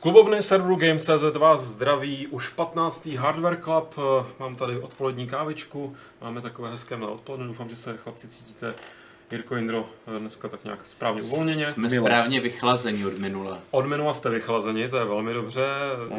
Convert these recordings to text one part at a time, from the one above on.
Z klubovny serveru Games.cz vás zdraví už 15. Hardware Club. Mám tady odpolední kávičku, máme takové hezké mé odpoledne, doufám, že se chlapci cítíte Jirko Indro dneska tak nějak správně uvolněně. Jsme Milo. správně vychlazení od minula. Od minula jste vychlazeni, to je velmi dobře.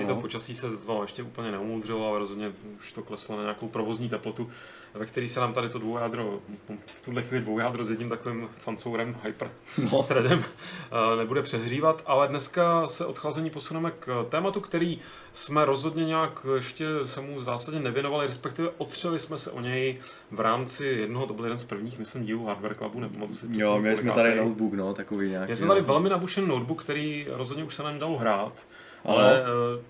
I to počasí se to ještě úplně neumudřilo, ale rozhodně už to kleslo na nějakou provozní teplotu ve který se nám tady to dvoujádro, v tuhle chvíli dvoujádro s jedním takovým cancourem, hyper no. threadem, eh, nebude přehřívat, ale dneska se odchlazení posuneme k tématu, který jsme rozhodně nějak ještě se mu v zásadě nevěnovali, respektive otřeli jsme se o něj v rámci jednoho, to byl jeden z prvních, myslím, dílů Hardware Clubu, nepamatuji si Jo, měli jsme tady notebook, no, takový nějaký. Měli jsme tady velmi nabušený notebook, který rozhodně už se nám dal hrát, ale no.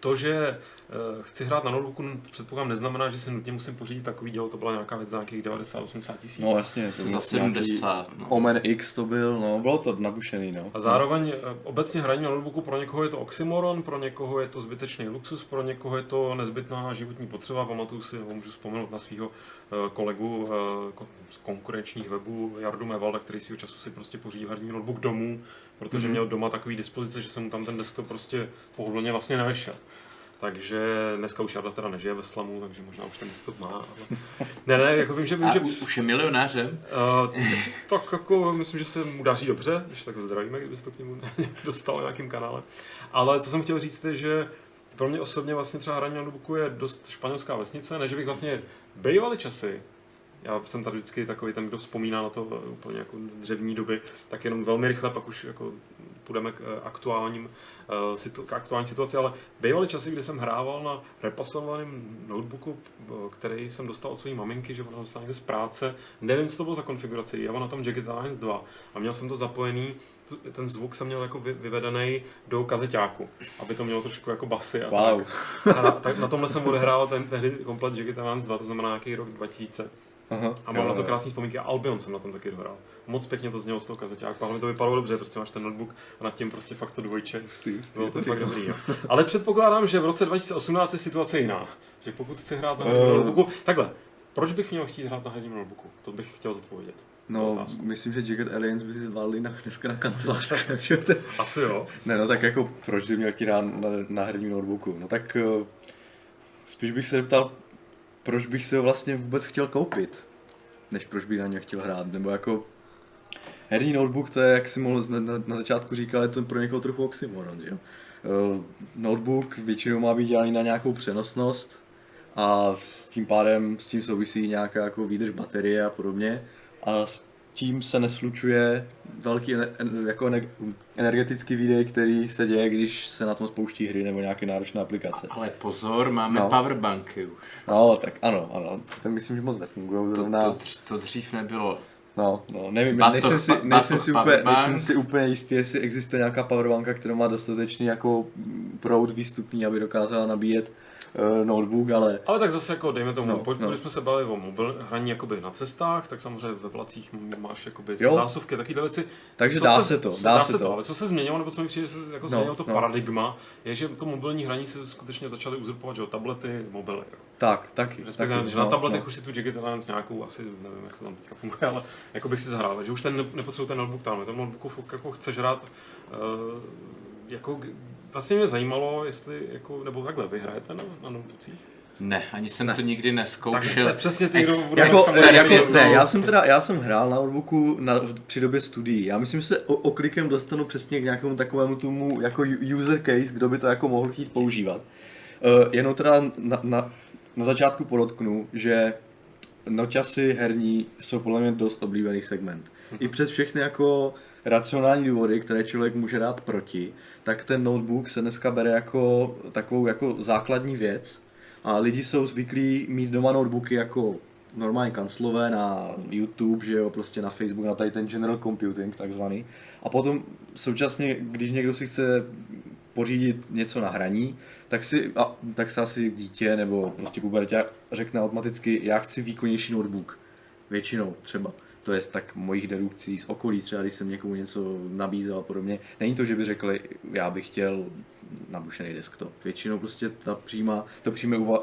to, že Eh, chci hrát na notebooku, předpokládám, neznamená, že si nutně musím pořídit takový díl, to byla nějaká věc za nějakých 90-80 tisíc. No jasně, to za 70. No. Omen X to byl, no, bylo to nabušený, no. A zároveň eh, obecně hraní na notebooku pro někoho je to oxymoron, pro někoho je to zbytečný luxus, pro někoho je to nezbytná životní potřeba. Pamatuju si, nebo můžu vzpomenout na svého eh, kolegu z konkurenčních webů, Jardu Mevalda, který svýho času si prostě pořídil herní notebook domů, protože mm-hmm. měl doma takový dispozice, že se mu tam ten desktop prostě pohodlně vlastně nevešel. Takže dneska už Jarda teda nežije ve slamu, takže možná už ten desktop má. Ale... Ne, ne, jako vím, že... Vím, že... už je milionářem? Uh, tak jako myslím, že se mu daří dobře, když tak zdravíme, kdyby se to k němu dostalo nějakým kanálem. Ale co jsem chtěl říct je, že pro mě osobně vlastně třeba hraní na notebooku je dost španělská vesnice, než bych vlastně bývaly časy, já jsem tady vždycky takový ten, kdo vzpomíná na to úplně jako dřevní doby, tak jenom velmi rychle pak už jako půjdeme k eh, aktuálním, eh, k aktuální situaci, ale bývaly časy, kdy jsem hrával na repasovaném notebooku, eh, který jsem dostal od své maminky, že ona dostala někde z práce. Nevím, co to bylo za konfiguraci, já mám na tom Jagged Alliance 2 a měl jsem to zapojený, ten zvuk jsem měl jako vyvedený do kazeťáku, aby to mělo trošku jako basy a wow. tak. A na, tak na tomhle jsem odehrával ten tehdy komplet Jagged Alliance 2, to znamená nějaký rok 2000. Aha, a mám jo, na to krásné vzpomínky a Albion jsem na tom taky dohrál. Moc pěkně to znělo z toho kazeťáku, hlavně to vypadalo dobře, prostě máš ten notebook a nad tím prostě fakt to dvojče. Hustý, hustý, Bylo to, to fakt dobrý. Jo. Ale předpokládám, že v roce 2018 je situace jiná. Že pokud chci hrát na uh... notebooku, takhle, proč bych měl chtít hrát na herním notebooku? To bych chtěl zodpovědět. No, myslím, že Jagged Aliens by si zvládli na, dneska na kancelářské. Asi jo. Ne, no tak jako, proč by měl chtít hrát na, na herním notebooku? No tak uh, spíš bych se zeptal, proč bych si ho vlastně vůbec chtěl koupit než proč bych na ně chtěl hrát. Nebo jako herní notebook, to je, jak si mohl na, na, na začátku říkal, je to pro někoho trochu oxymoron, že jo. Uh, notebook většinou má být dělaný na nějakou přenosnost a s tím pádem s tím souvisí nějaká jako výdrž baterie a podobně. A s tím se neslučuje velký jako energetický výdej, který se děje, když se na tom spouští hry nebo nějaké náročné aplikace. Ale pozor, máme no. powerbanky už. No, tak ano, ano. To myslím, že moc nefungují. To, to, to dřív nebylo. No, no, nevím, Bato, nejsem, si, nejsem, si úplně, nejsem si úplně jistý, jestli existuje nějaká powerbanka, která má dostatečný jako proud výstupní, aby dokázala nabíjet uh, notebook, ale... Ale tak zase jako, dejme tomu, no, pojď, no. když jsme se bavili o mobil, hraní jakoby na cestách, tak samozřejmě ve vlacích máš jakoby jo. zásuvky, takové věci. Takže co dá se, se to, dá, dá se to. to. Ale co se změnilo, nebo co mi přijde, jako no, změnilo to no. paradigma, je, že to mobilní hraní se skutečně začaly uzurpovat, že jo, tablety, mobily. Jo. Tak, taky. Respektive, taky, že no, na tabletech no. už si tu Jagged Alliance nějakou, asi nevím, jak to tam teďka funguje, ale jako bych si zahrál, že už ten nepotřebuje ten notebook tam, ten notebooku jako chceš hrát uh, jako vlastně mě zajímalo, jestli, jako, nebo takhle, vy hrajete na, na notebookích? Ne, ani jsem ne. to nikdy neskoušel. Takže jste přesně ty, kdo bude jako, jako, ne, já jsem teda, já jsem hrál na notebooku na, při době studií. Já myslím, že se o, oklikem dostanu přesně k nějakému takovému tomu jako user case, kdo by to jako mohl chtít používat. Uh, jenom teda na, na, na začátku podotknu, že noťasy herní jsou podle mě dost oblíbený segment. I přes všechny jako racionální důvody, které člověk může dát proti, tak ten notebook se dneska bere jako takovou jako základní věc a lidi jsou zvyklí mít doma notebooky jako normální kanclové na YouTube, že jo, prostě na Facebook, na tady ten general computing takzvaný. A potom současně, když někdo si chce pořídit něco na hraní, tak si, a, tak se asi dítě nebo prostě pubertě řekne automaticky, já chci výkonnější notebook. Většinou třeba. To je tak mojich dedukcí z okolí, třeba když jsem někomu něco nabízel a podobně. Není to, že by řekli, já bych chtěl nabušený desktop. Většinou prostě ta přímá, to přímé uva,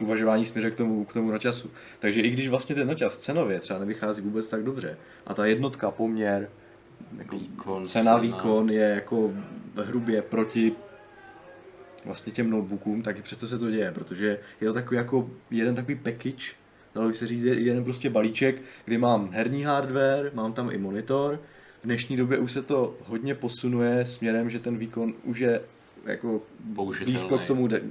uvažování směře k tomu, k tomu noťasu. Takže i když vlastně ten noťas cenově třeba nevychází vůbec tak dobře a ta jednotka, poměr, jako výkon, cena, výkon je jako hrubě proti vlastně těm notebookům, tak i přesto se to děje, protože je to takový jako jeden takový package, dalo by se říct jeden prostě balíček, kdy mám herní hardware, mám tam i monitor, v dnešní době už se to hodně posunuje směrem, že ten výkon už je jako blízko k tomu, de,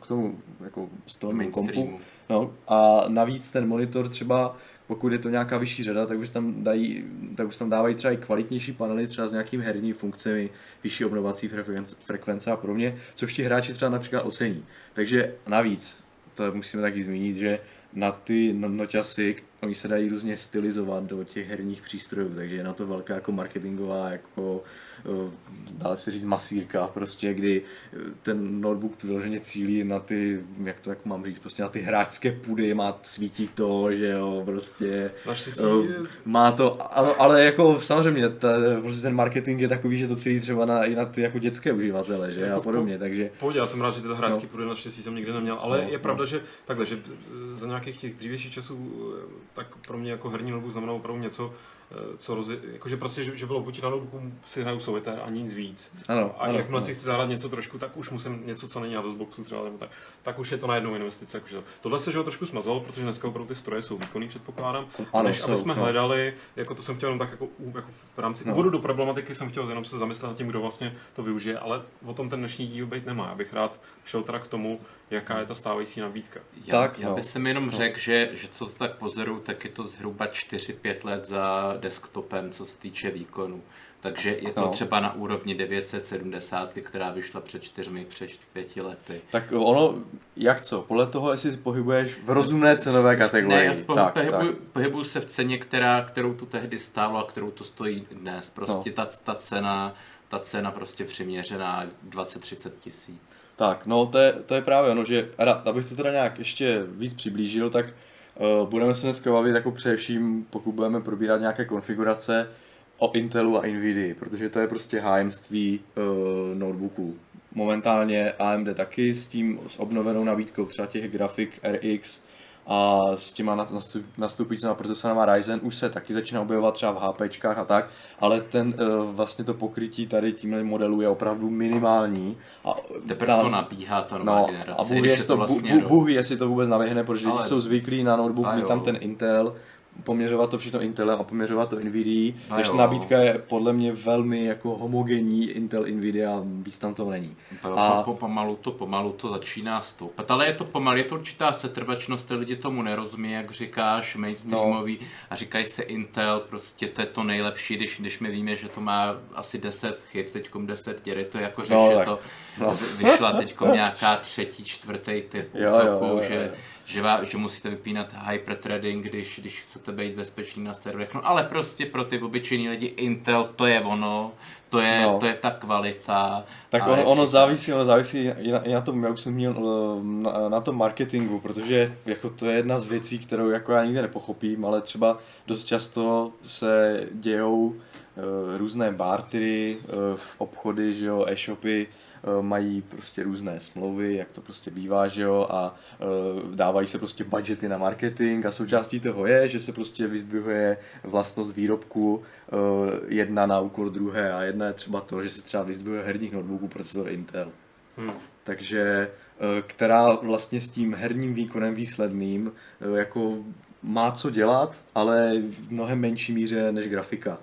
k tomu jako stolnému kompu. No, a navíc ten monitor třeba pokud je to nějaká vyšší řada, tak už tam, dají, tak už tam dávají třeba i kvalitnější panely, třeba s nějakými herní funkcemi, vyšší obnovací frekvence, frekvence a podobně, což ti hráči třeba například ocení. Takže navíc, to musíme taky zmínit, že na ty noťasy, oni se dají různě stylizovat do těch herních přístrojů, takže je na to velká jako marketingová jako dá se říct masírka, prostě, kdy eh, ten notebook vyloženě cílí na ty, jak to jak mám říct, prostě na ty hráčské půdy, má svítí to, že jo, prostě. Eh, má to, ale, ale jako samozřejmě ta, prostě ten marketing je takový, že to cílí třeba na, i na ty jako dětské uživatele, že jako a podobně, takže... Pohodě, já jsem rád, že tyto hráčské no. půdy naštěstí jsem nikdy neměl, ale no, je pravda, no. že takhle, že za nějakých těch dřívějších časů tak pro mě jako herní notebook znamenalo opravdu něco, Eh, co rozi, jakože prostě, že, že bylo buď na notebooku si hraju solitér a nic víc. Ano, a ano, jakmile ano. si chci zahrát něco trošku, tak už musím něco, co není na DOSBoxu třeba, nebo tak, tak už je to na jednu investice. Jakože. Tohle se že ho trošku smazalo, protože dneska opravdu ty stroje jsou výkonný, předpokládám. Ano, než jsou, aby jsme no. hledali, jako to jsem chtěl jenom tak jako, jako v rámci no. úvodu do problematiky jsem chtěl jenom se zamyslet nad tím, kdo vlastně to využije, ale o tom ten dnešní díl být nemá. Já bych rád šel teda k tomu, jaká je ta stávající nabídka. Já, tak, já no. bych jsem jenom no. řekl, že, že co to tak pozoruju, tak je to zhruba 4-5 let za desktopem, co se týče výkonu. Takže je to No. třeba na úrovni 970, která vyšla před čtyřmi, před pěti lety. Tak ono, jak co, podle toho, jestli se pohybuješ v rozumné cenové kategorii. Ne, já spohu, tak, pohybuju, tak. pohybuju se v ceně, která, kterou tu tehdy stálo a kterou to stojí dnes. Prostě No. ta, ta cena ta cena prostě přiměřená 20-30 tisíc. Tak, no to je, to je právě ono, že abych to teda nějak ještě víc přiblížil, tak uh, budeme se dneska bavit jako především, pokud budeme probírat nějaké konfigurace o Intelu a Nvidia, protože to je prostě hájemství uh, notebooků. Momentálně AMD taky s tím, s obnovenou nabídkou třeba těch grafik RX a s těma nastup, nastupujícíma procesorama Ryzen už se taky začíná objevovat třeba v HPčkách a tak, ale ten uh, vlastně to pokrytí tady tímhle modelu je opravdu minimální. A Teprve to nabíhá ta nová No, generace. a Bůh, jestli to, vlastně Bůh ví, jestli to vůbec naběhne, protože lidi Ale- jsou zvyklí na notebook, mít tam ten Intel, poměřovat to všechno Intelem a poměřovat to Nvidia, takže ta jo. nabídka je podle mě velmi jako homogenní Intel, Nvidia, víc tam to není. Po, A- po, po, pomalu, to, pomalu to začíná stoupat, ale je to pomalu, je to určitá setrvačnost, ty lidi tomu nerozumí, jak říkáš, mainstreamový No. a říkají se Intel, prostě to je to nejlepší, když, když my víme, že to má asi 10 chyb, teďkom 10 děr, je to jako řeši, No, no, tak, to no. vyšla teďkom nějaká třetí, čtvrtý typ Jo, útoku, jo, jo, že, jo. že, vá, že musíte vypínat hyperthreading, když, když chcete být bezpečný na serverech, no ale prostě pro ty obyčejní lidi Intel to je ono, to je, No. to je ta kvalita. Tak ono, ono závisí, ono závisí i na, i na tom, já už jsem měl eh, na, na tom marketingu, protože jako to je jedna z věcí, kterou jako já nikdy nepochopím, ale třeba dost často se dějou různé bartery, eh, v obchody, že jo, e-shopy, eh, mají prostě různé smlouvy, jak to prostě bývá, že jo, a eh, dávají se prostě budgety na marketing a součástí toho je, že se prostě vyzdvihuje vlastnost výrobku eh, jedna na úkor druhé a jedna je třeba to, že se třeba vyzdvihuje herních notebooků procesor Intel. Hmm. Takže eh, která vlastně s tím herním výkonem výsledným eh, jako má co dělat, ale v mnohem menší míře než grafika.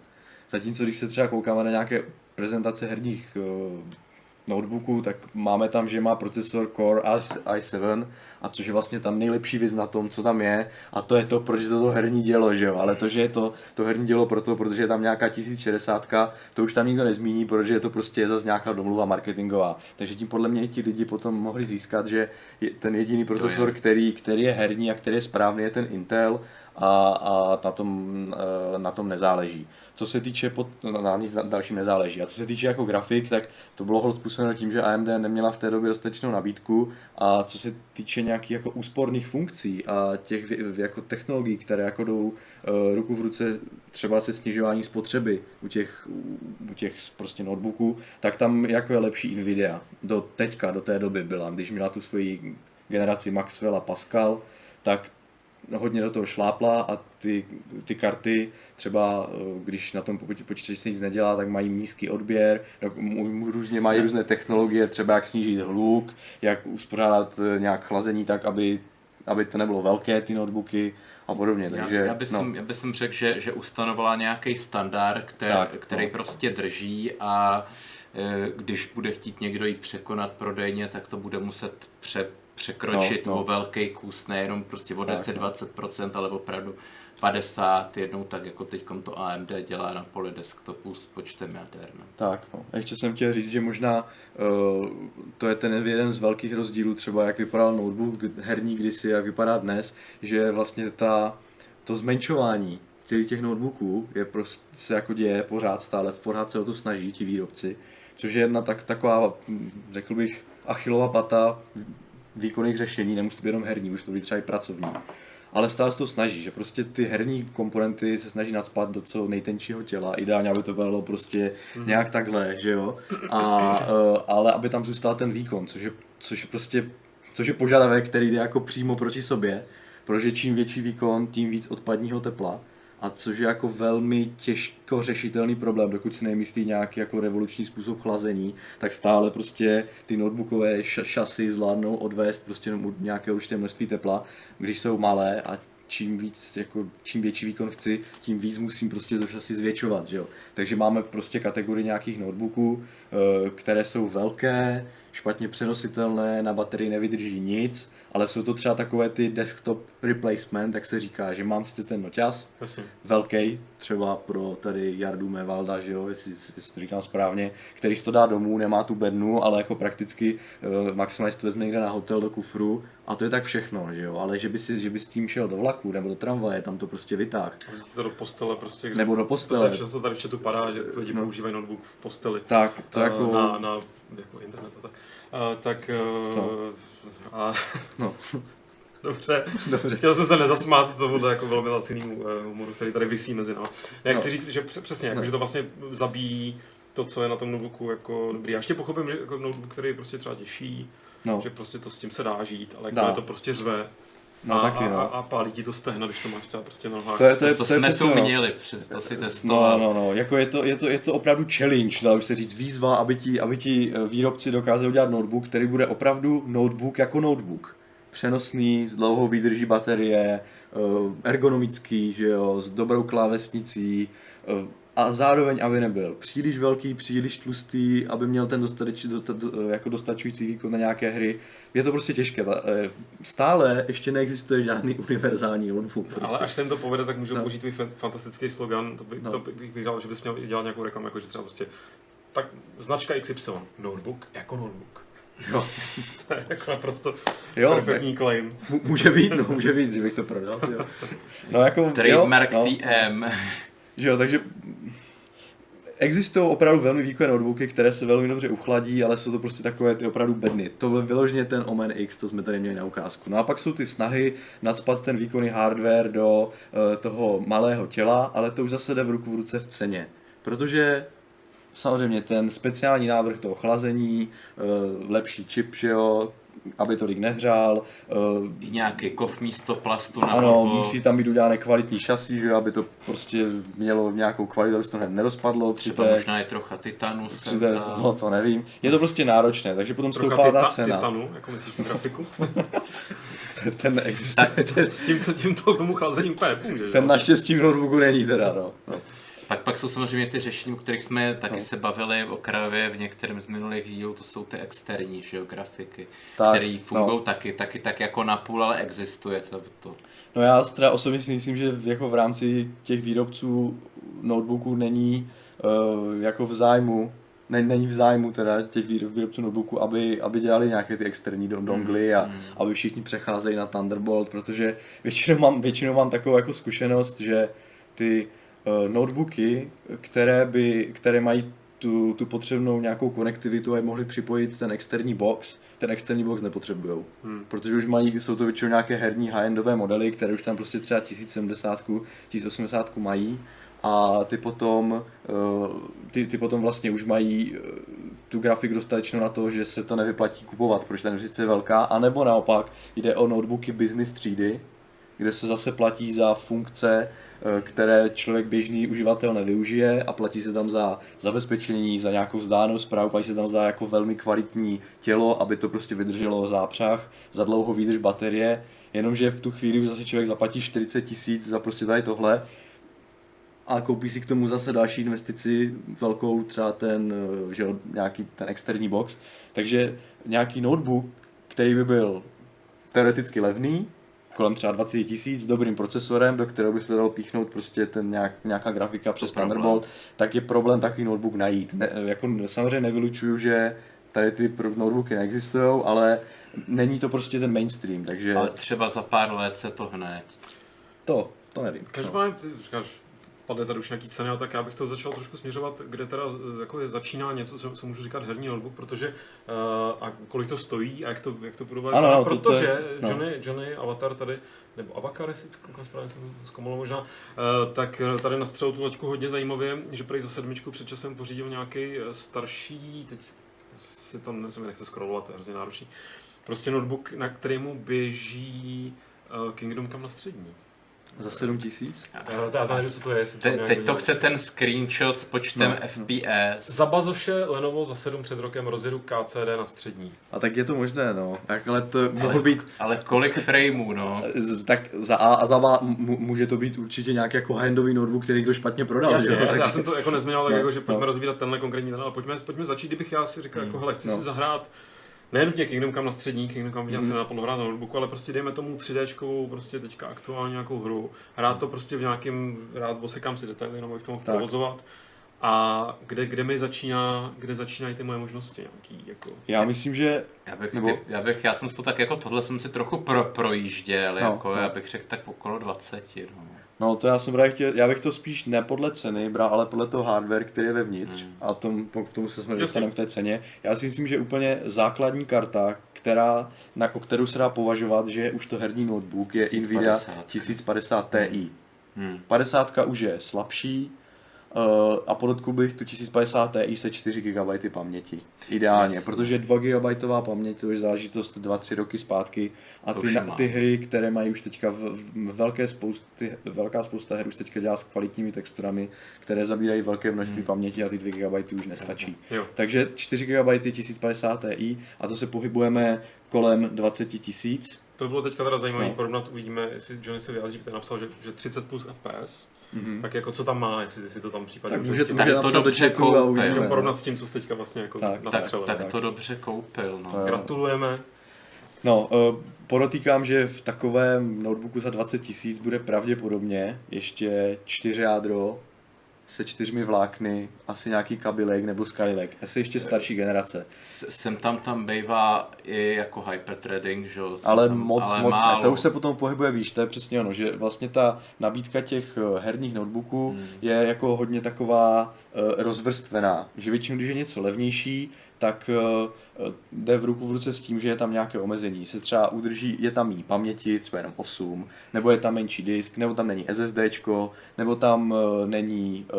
Zatímco když se třeba koukáme na nějaké prezentace herních eh, notebooků, tak máme tam, že má procesor Core i7, a což je vlastně tam nejlepší věc na tom, co tam je, a to je to, proč je to, to herní dělo, že jo, ale to, že je to, to herní dělo proto, protože je tam nějaká 1060, to už tam nikdo nezmíní, protože je to prostě zase nějaká domluva marketingová. Takže tím podle mě i ti lidi potom mohli získat, že je ten jediný procesor, je. který, který je herní a který je správný, je ten Intel, a, a na, tom, eh, na tom nezáleží. Co se týče, pod, no, na nic dalším nezáleží. A co se týče jako grafik, tak to bylo hod způsobeno tím, že AMD neměla v té době dostatečnou nabídku a co se týče nějakých jako úsporných funkcí a těch jako technologií, které jako jdou eh, ruku v ruce třeba se snižování spotřeby u těch, u těch prostě notebooků, tak tam jako je lepší Nvidia. Do teďka, do té doby byla, když měla tu svoji generaci Maxwell a Pascal, tak hodně do toho šlápla a ty, ty karty třeba, eh, když na tom poč- počítači se nic nedělá, tak mají nízký odběr, různě mají různé technologie, třeba jak snížit hluk, jak uspořádat eh, nějak chlazení tak, aby, aby to nebylo velké, ty notebooky a podobně. Takže, já, já, bych no, jsem, já bych jsem řekl, že, že ustanovala nějaký standard, který, Tak, který no. prostě drží a e, když bude chtít někdo ji překonat prodejně, tak to bude muset pře, překročit No, no. o velký kus, nejenom prostě o Tak, no. 10-20%, ale opravdu 50, jednou tak jako teď to AMD dělá na poli desktopu s počtem jader. No. Tak, no. A ještě jsem chtěl říct, že možná uh, to je ten jeden z velkých rozdílů, třeba jak vypadal notebook herní kdysi, jak vypadá dnes, že vlastně ta, to zmenšování celých těch notebooků je prostě se jako děje pořád stále, v pořád se o to snaží ti výrobci, což je jedna tak, taková, hm, řekl bych, achilová pata výkonných řešení, nemusí to být jenom herní, už to být třeba i pracovní. Ale stále se to snaží, že prostě ty herní komponenty se snaží nadspat do co nejtenčího těla, ideálně, aby to bylo prostě mm. nějak takhle, že jo, a, uh, ale aby tam zůstal ten výkon, což je, což je prostě, což je požadavek, který jde jako přímo proti sobě, protože čím větší výkon, tím víc odpadního tepla, a což je jako velmi těžko řešitelný problém, dokud si nemyslí nějaký jako revoluční způsob chlazení, tak stále prostě ty notebookové šasy zvládnou odvést prostě jenom nějaké určité množství tepla, když jsou malé a čím víc, jako, čím větší výkon chci, tím víc musím prostě to šasy zvětšovat, že jo. Takže máme prostě kategorii nějakých notebooků, eh, které jsou velké, špatně přenositelné, na baterii nevydrží nic, ale jsou to třeba takové ty desktop replacement, jak se říká, že mám si ten noťaz, Jasně. velký, třeba pro tady Jardu Mevalda, že jo, jestli, jestli to říkám správně, který si to dá domů, nemá tu bednu, ale jako prakticky uh, maximálně to vezme někde na hotel do kufru a to je tak všechno, že jo, ale že by si, že by s tím šel do vlaku nebo do tramvaje, tam to prostě vytáh. Vzít to do postele prostě. kde- Nebo do postele. To často tady chatu padá, že lidi No. používají notebook v posteli. Tak, to Eh, jako... Na, na jako internet a tak. Uh, tak... Uh, To. A, No. Dobře. Dobře. Chtěl jsem se nezasmát tomuhle jako velmi lacinému uh, humoru, který tady vysí mezi námi. Já No. chci říct, že př- přesně, jako, No. že to vlastně zabíjí to, co je na tom notebooku jako dobrý. Já ještě pochopím, že jako notebook, který je prostě třeba těžší, No, že prostě to s tím se dá žít, ale Dá. jako je to prostě řve. No a, taky, a, a, no. a, pálí ti to stehna, když to máš třeba prostě na nohách. To je, to je, To, to je jsme no. měli, přes to si No, testoval. no, no, jako je to, je to, je to opravdu challenge, by se říct, výzva, aby ti, aby ti eh, výrobci dokázali udělat notebook, který bude opravdu notebook jako notebook. Přenosný, s dlouhou výdrží baterie, eh, ergonomický, že jo, s dobrou klávesnicí eh, a zároveň, aby nebyl příliš velký, příliš tlustý, aby měl ten dostateč, do, do, jako dostačující výkon na nějaké hry. Je to prostě těžké. Ta, eh, Stále ještě neexistuje žádný univerzální notebook. Prostě. Ale až se jim to povede, tak můžou No. použít tvůj fan- fantastický slogan, to, by, No. to bych vydal, že bys měl dělat nějakou reklamu, jako že třeba prostě tak značka XY, notebook jako notebook. Jo. To je jako naprosto Jo, perfektní claim. Může být, no, může být, že bych to prodal. Jo. No jako, Trademark jo, no, TM. že jo, takže existují opravdu velmi výkonné notebooky, které se velmi dobře uchladí, ale jsou to prostě takové ty opravdu bedny. To byl vyloženě ten Omen X, co jsme tady měli na ukázku. No a pak jsou ty snahy nadspat ten výkonný hardware do uh, toho malého těla, ale to už zase jde v ruku v ruce v ceně. Protože samozřejmě ten speciální návrh toho chlazení, uh, lepší čip, že jo, aby tolik nehřál, uh, Nějaký kov místo plastu na ano, Volvo. musí tam být udělané kvalitní šasí, že jo, aby to prostě mělo nějakou kvalitu, aby se to hned nerozpadlo. Při Třeba té, možná je trocha titanu při té, tam. no to nevím. Je to prostě náročné, takže potom Trocha stoupá ta cena. titanu, jako myslíš tu grafiku. Ten neexistuje. Ten, Tímto, tímto tomu chlazení úplně nepomůže, ten naštěstí v notebooku není teda, no. no. Pak, pak jsou samozřejmě ty řešení, o kterých jsme taky No. se bavili okrajově v některém z minulých dílů, to jsou ty externí že jo, grafiky, Tak, které fungují no. taky, taky tak jako napůl, ale existuje to. to. No já teda osobně si myslím, že jako v rámci těch výrobců notebooků není uh, jako v zájmu, ne, není v zájmu teda těch výrob- výrobců notebooků, aby, aby dělali nějaké ty externí don- dongly a Mm. aby všichni přecházeli na Thunderbolt, protože většinou mám, většinou mám takovou jako zkušenost, že ty notebooky, které, by, které mají tu, tu potřebnou nějakou konektivitu a mohli připojit ten externí box, ten externí box nepotřebujou. Hmm. Protože už mají, jsou to většinou nějaké herní high-endové modely, které už tam prostě třeba 1070, 1080 mají a ty potom, eh, ty, ty potom vlastně už mají eh, tu grafiku dostatečnou na to, že se to nevyplatí kupovat, protože ta investice je velká, anebo naopak jde o notebooky business třídy, kde se zase platí za funkce, eh, které člověk běžný uživatel nevyužije a platí se tam za zabezpečení, za nějakou vzdálenou zprávu, platí se tam za jako velmi kvalitní tělo, aby to prostě vydrželo zápřah, za dlouho výdrž baterie, jenomže v tu chvíli už zase člověk zaplatí 40 tisíc za prostě tady tohle a koupí si k tomu zase další investici velkou, třeba ten, eh, že nějaký ten externí box. Takže nějaký notebook, který by byl teoreticky levný, kolem třeba 20 tisíc, s dobrým procesorem, do kterého by se dalo píchnout prostě ten nějak, nějaká grafika přes. Thunderbolt, tak je problém takový notebook najít. Ne, jako samozřejmě nevylučuju, že tady ty pro- notebooky neexistují, ale není to prostě ten mainstream, takže Ale třeba za pár let se to hned. to, to nevím. No. Každopádně, ty říkáš, padly tady už nějaký ceny, ale tak já bych to začal trošku směřovat, kde teda eh, jako je, začíná něco, co, co můžu říkat herní notebook, protože uh, a kolik to stojí a jak to, jak to bude Ano, no, to- to protože je- no. Johnny, Johnny Avatar tady, nebo Avakar, jestli koukám správně, jsem zkomolil možná, uh, tak tady nastřelil tu laťku hodně zajímavě, že prej za sedmičku před časem pořídil nějaký starší, teď si to ne- se mi nechce scrollovat, to je hrozně náročný, prostě notebook, na kterému běží uh, Kingdom Come na střední. Za 7 tisíc? Já, já to nevím, co to je. Jestli to Te, nějak teď to chce ten screenshot s počtem No. FPS. Za bazoše Lenovo za 7 před rokem rozjedu KCD na střední. A tak je to možné, no. Tak, ale to mohl být Ale kolik frameů, no. z- tak za A a za B může to být určitě nějaký jako high-endový notebook, který někdo špatně prodal. Jasně, že jo? já, já jsem to jako nezmiňoval, tak No, jako, že pojďme no. rozvírat tenhle konkrétní ten, ale pojďme, pojďme začít, kdybych já si říkal, jako hele, chci no. si zahrát nenutně Kingdom Come na střední, Kingdom Come viděl Mm. jsem na plnohrát na notebooku, ale prostě dejme tomu 3D, prostě teďka aktuálně nějakou hru, hrát to prostě v nějakém, rád osekám si detaily, jenom abych to mohl provozovat. A kde, kde mi začíná, kde začínají ty moje možnosti nějaký, jako... Já myslím, že Já bych, Nebo- já bych, já jsem to tak jako, tohle jsem si trochu pro, projížděl, No, jako, no. já bych řekl tak okolo 20, no. No to já jsem právě chtěl, já bych to spíš ne podle ceny bral, ale podle toho hardware, který je vevnitř. Hmm. A tom, po- k tomu se jsme dostaneme k té ceně. Já si myslím, že úplně základní karta, která, na, o kterou se dá považovat, že je už to herní notebook, je 1050. Nvidia 1050 Ti. Hmm. 50 už je slabší, a podotkl bych tu 1050 Ti se 4 GB paměti. Ideálně, Jasně. protože 2 GB paměť to je záležitost 2-3 roky zpátky a ty, na, ty hry, které mají už teďka v, v velké spousty, velká spousta her už teďka dělá s kvalitními texturami, které zabírají velké množství Hmm. paměti a ty 2 GB už nestačí. Jo. Takže 4 GB 1050 Ti a to se pohybujeme kolem 20 tisíc. To bylo teďka teda zajímavé No. porovnat, uvidíme, jestli Johnny se vyjádří, protože napsal, že, že 30 plus FPS, Mhm. tak jako co tam má, jestli si to tam případně Tak může může, Tak to dobře koupil. můžeme porovnat s tím, co jsi teďka vlastně jako Tak, Tak, nastřelil. tak tak. to dobře koupil, no. Gratulujeme. No, eh, podotýkám, že v takovém notebooku za 20 tisíc bude pravděpodobně ještě 4 jádro se čtyřmi vlákny, asi nějaký Kabilek nebo Skylake, asi ještě starší generace. Sem tam tam bývá i jako hyperthreading, že jo, Ale tam, moc, ale moc ne. málo. To už se potom pohybuje výš, to je přesně ono, že vlastně ta nabídka těch eh, herních notebooků Hmm. je jako hodně taková eh, rozvrstvená, že většinou, když je něco levnější, tak eh, jde v ruku v ruce s tím, že je tam nějaké omezení. Se třeba udrží, je tam jí paměti, třeba jenom 8, nebo je tam menší disk, nebo tam není SSDčko, nebo tam eh, není, eh,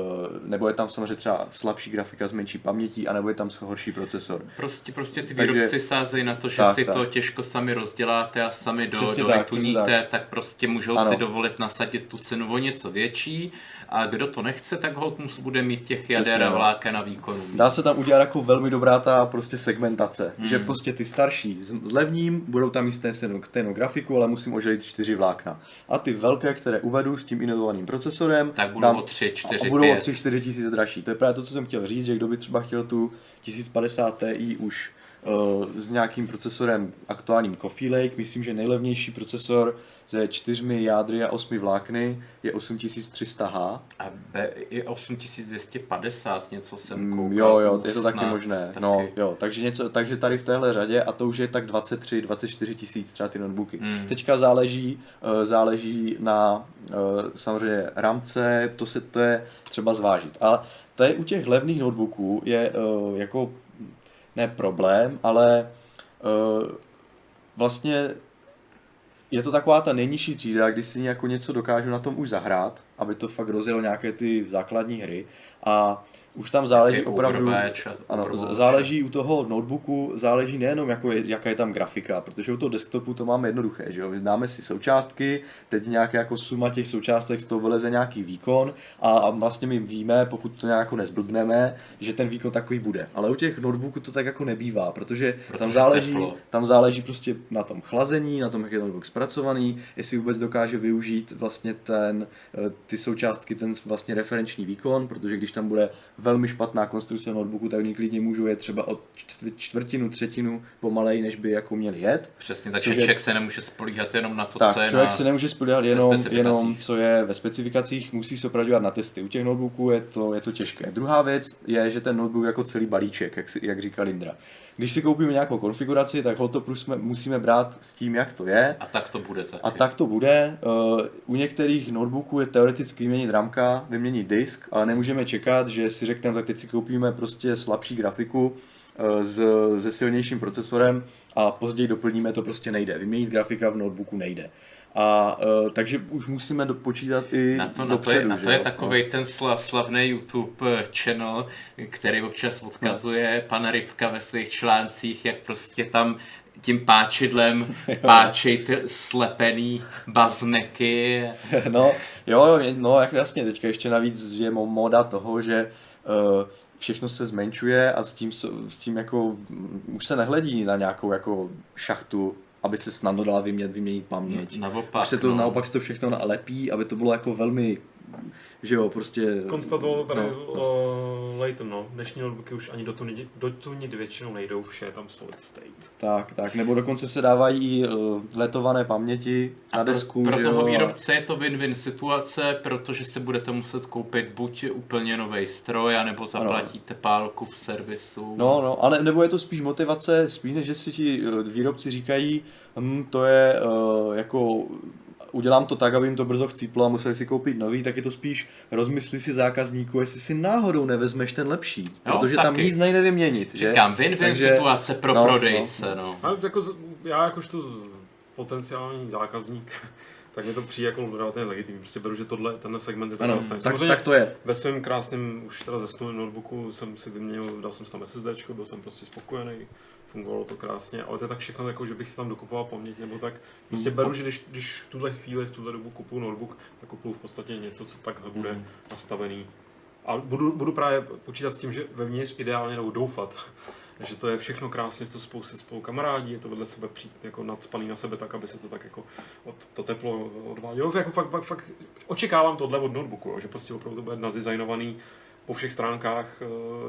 nebo je tam samozřejmě třeba slabší grafika s menší pamětí, anebo je tam horší procesor. Prostě, prostě ty Takže- výrobci sázejí na to, že Tak, si tak. to těžko sami rozděláte a sami do, Přesně do tak, přesně vytuníte, tak. prostě můžou Ano. si dovolit nasadit tu cenu o něco větší a kdo to nechce, tak hold mus bude mít těch jader a vláken a výkonů. Dá se tam udělat jako velmi dobrá ta prostě segmentace, Hmm. že prostě ty starší s levním budou tam mít stejnou, grafiku, ale musím oželit čtyři vlákna. A ty velké, které uvedu s tím inovovaným procesorem, Tak budou dám- o 3, 4, a budou o 5. 3-4 tisíce dražší. To je právě to, co jsem chtěl říct, že kdo by třeba chtěl tu 1050 Ti už uh, s nějakým procesorem aktuálním Coffee Lake, myslím, že nejlevnější procesor se čtyřmi jádry a osmi vlákny je 8300H. A be, i 8250 něco jsem Mm, koukal. Jo, jo, je to snad taky možné. taky. No, jo, takže, něco, takže tady v téhle řadě a to už je tak 23, 24 tisíc třeba ty notebooky. Hmm. Teďka záleží, eh, záleží na eh, samozřejmě rámce, to se to je třeba zvážit. Ale to je u těch levných notebooků je eh, jako ne problém, ale vlastně je to taková ta nejnižší třída, kdy si jako něco dokážu na tom už zahrát aby to fakt rozjelo nějaké ty základní hry. A už tam záleží Taky opravdu... Overwatch Ano, Overwatch. záleží u toho notebooku, záleží nejenom jako je, jaká je tam grafika, protože u toho desktopu to máme jednoduché, že jo, dáme si součástky, teď nějaká jako suma těch součástek z toho vyleze nějaký výkon a, a vlastně my víme, pokud to nějak jako nezblbneme, že ten výkon takový bude. Ale u těch notebooků to tak jako nebývá, protože, Protože tam záleží, teplo. tam záleží prostě na tom chlazení, na tom, jak je ten notebook zpracovaný, jestli vůbec dokáže využít vlastně ten, eh, ty součástky, ten vlastně referenční výkon, protože když tam bude velmi špatná konstrukce notebooku, tak oni klidně můžou jet třeba o čtvrt- čtvrtinu, třetinu pomalej, než by jako měli jet. Přesně, takže je- člověk se nemůže spolíhat jenom na to, Tak, co je člověk na... se nemůže spolíhat jenom, jenom, co je ve specifikacích, musí se opravdu dělat na testy. U těch notebooků je to, je to těžké. Druhá věc je, že ten notebook jako celý balíček, jak, jak říkal Indra. Když si koupíme nějakou konfiguraci, tak ho to musíme, brát s tím, jak to je. A tak to bude taky. A tak to bude. Uh, U některých notebooků je teoreticky vyměnit ramka, vyměnit disk, ale nemůžeme čekat, že si řekneme, tak teď si koupíme prostě slabší grafiku uh, s, se silnějším procesorem a později doplníme, to prostě nejde. Vyměnit grafika v notebooku nejde. A uh, takže už musíme do, počítat i Na to, na to, dopředu, je, na to je jo? takový ten sla, slavný YouTube eh, channel, který občas odkazuje pana Rybka ve svých článcích, jak prostě tam tím páčidlem páčej ty slepený bazneky. No, jo, no, jak jasně, teďka ještě navíc je mo- moda toho, že uh, všechno se zmenšuje a s tím, s tím jako už se nehledí na nějakou jako šachtu, aby se snadno dala vyměnit, vyměnit paměť. Naopak, Už se to no. naopak se to všechno nalepí, aby to bylo jako velmi, že jo, prostě... Konstatoval tady no, no. Leighton, no. Dnešní notebooky už ani dotunit, dotunit většinou nejdou, vše je tam solid state. Tak, tak, nebo dokonce se dávají i uh, letované paměti A na pro, desku, pro že toho jo, a- výrobce je to win-win situace, protože se budete muset koupit buď úplně nový stroj, anebo zaplatíte pálku v servisu. No, no, ale nebo je to spíš motivace, spíš než že si ti eh, výrobci říkají, hm, to je uh, jako udělám to tak, aby jim to brzo chcíplo a museli si koupit nový, tak je to spíš rozmysli si zákazníku, jestli si náhodou nevezmeš ten lepší, Jo, protože tam taky. nic nejde vyměnit, že? Říkám, win-win Takže- situace pro no, prodejce, no. Ale jako, z- já jakožto potenciální zákazník, tak mi to přijde jako relativně legitimní. Prostě beru, že tohle, tenhle segment je Ano, nastavený. tak, Samozřejmě tak to je. ve svém krásném, už teda zesnulém notebooku jsem si vyměnil, dal jsem si tam SSD, byl jsem prostě spokojený, fungovalo to krásně, ale to je tak všechno, jako, že bych si tam dokupoval paměť nebo tak. Prostě Mm, beru, že když, když v tuhle chvíli, v tuhle dobu kupuju notebook, tak kupuju v podstatě něco, co takhle bude Mm. nastavený. A budu, budu právě počítat s tím, že vevnitř ideálně nebo doufat, že to je všechno krásně, to spolu se spolu kamarádí, je to vedle sebe při, jako nadspaný na sebe tak, aby se to tak jako od, to teplo odvádělo. Jako fakt, fakt, fakt očekávám tohle od notebooku, jo, že prostě opravdu to bude nadizajnovaný po všech stránkách eh,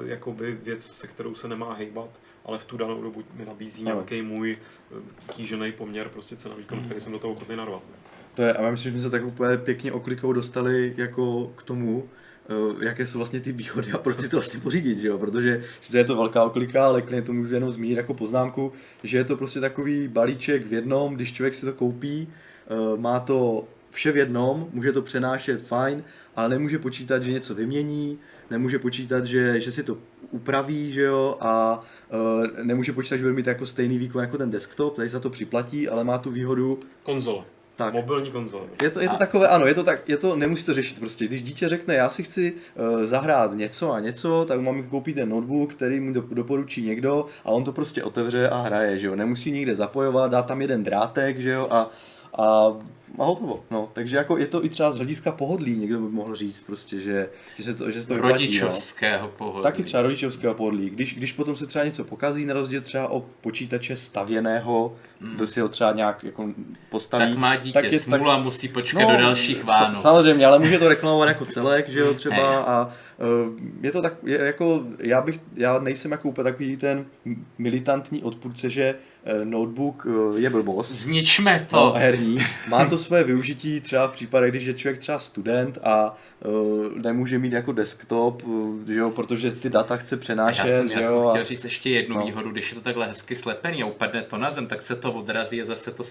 jakoby věc, se kterou se nemá hejbat, ale v tu danou dobu mi nabízí nějaký můj eh, kýžený poměr prostě cena výkon, který jsem do toho ochotný narvat. To je, a já myslím, že jsme se tak úplně pěkně oklikou dostali jako k tomu, eh, jaké jsou vlastně ty výhody a proč si to vlastně pořídit, že jo? Protože sice je to velká oklika, ale klidně to můžu jenom zmínit jako poznámku, že je to prostě takový balíček v jednom, když člověk si to koupí, má to vše v jednom, může to přenášet fajn, ale nemůže počítat, že něco vymění, nemůže počítat, že, že si to upraví, že jo, a uh, nemůže počítat, že bude mít jako stejný výkon jako ten desktop, tady za to připlatí, ale má tu výhodu, Konzole. tak, Mobilní konzole. je to, je to takové, ano, je to tak, je to, nemusí to řešit prostě. Když dítě řekne, já si chci uh, zahrát něco a něco, tak mám koupit ten notebook, který mu do, doporučí někdo a on to prostě otevře a hraje, že jo. Nemusí nikde zapojovat, dá tam jeden drátek, že jo, a, a, a hotovo. No, takže jako je to i třeba z hlediska pohodlí, někdo by mohl říct prostě, že, že se to, že se to vyplatí, no. Rodičovského pohodlí. Taky třeba rodičovského pohodlí. Když, když potom se třeba něco pokazí, na rozdíl třeba o počítače stavěného, mm. kdo si ho třeba nějak jako postaví. Tak má dítě tak je- tak- smůla, musí počkat do dalších Vánoc. Samozřejmě, ale může to reklamovat jako celek, že jo, třeba Ne. a uh, je to tak, je, jako, já bych, já nejsem jako úplně takový ten militantní odpůrce, že notebook uh, je blbost. Zničme No, to. herní. Má to své využití třeba v případech, když je člověk třeba student a uh, nemůže mít jako desktop, že jo, protože ty data chce Já přenášet, jsem, že já jo. jsem a- chtěl říct ještě jednu No. výhodu, když je to takhle hezky slepený a upadne to na zem, tak se to odrazí a zase to...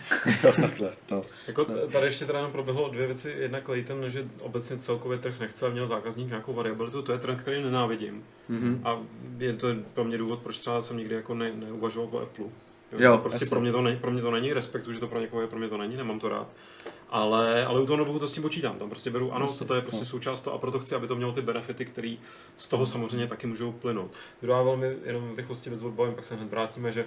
takhle, no. Jako t- tady ještě teda jenom proběhlo dvě věci. Jedna Clayton, že obecně celkově trh nechce a měl zákazník nějakou variabilitu. To je trend, který nenávidím. Mhm. A je to pro mě důvod, proč třeba jsem nikdy jako ne, neuvažoval o Apple. Jo, prostě pro mě, to ne, pro mě to není, respektu, že to pro někoho je, pro mě to není, nemám to rád. Ale, ale u toho notebooku to s tím počítám, tam prostě beru, ano, toto je prostě součást toho a proto chci, aby to mělo ty benefity, které z toho samozřejmě taky můžou plynout. Druhá velmi jenom v rychlosti bez odbavím, pak se hned vrátíme, že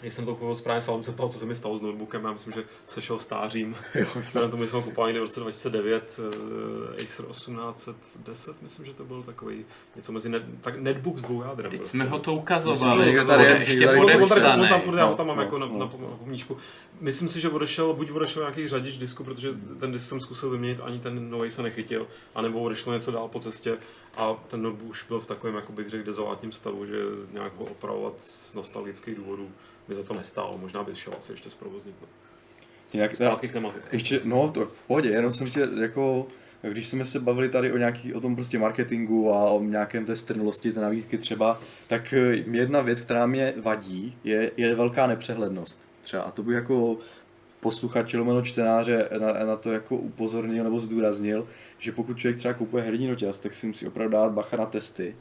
když jsem to kupoval správně, jsem se ptal, co se mi stalo s notebookem, já myslím, že sešel stářím. Vzhledem tomu, že jsem ho kupoval někde v roce 2009, uh, Acer 1810, myslím, že to byl takový něco mezi net, tak netbook s dvou jádrem. Teď prostě. jsme ho to Myslím, ukazovali, tady je- ještě tady tady, podepsaný. tam furt, já ho No, tam mám no, jako na, no. na, na pomníčku. Myslím si, že odešel, buď odešel nějaký řadič disku, protože ten disk jsem zkusil vyměnit, ani ten nový se nechytil, anebo odešlo něco dál po cestě a ten notebook už byl v takovém, jako bych řekl, dezolátním stavu, že nějak ho opravovat z nostalgických důvodů by za to nestálo. Možná by šel asi ještě zprovoznit. No. Teda, Zpátky k tématu. ještě, no to v pohodě, jenom jsem chtěl jako, když jsme se bavili tady o nějaký, o tom prostě marketingu a o nějakém té strnulosti, té nabídky třeba, tak eh, jedna věc, která mě vadí, je, je velká nepřehlednost. Třeba a to bych jako posluchače lomeno čtenáře na, na, to jako upozornil nebo zdůraznil, že pokud člověk třeba kupuje herní noťaz, tak si musí opravdu dát bacha na testy.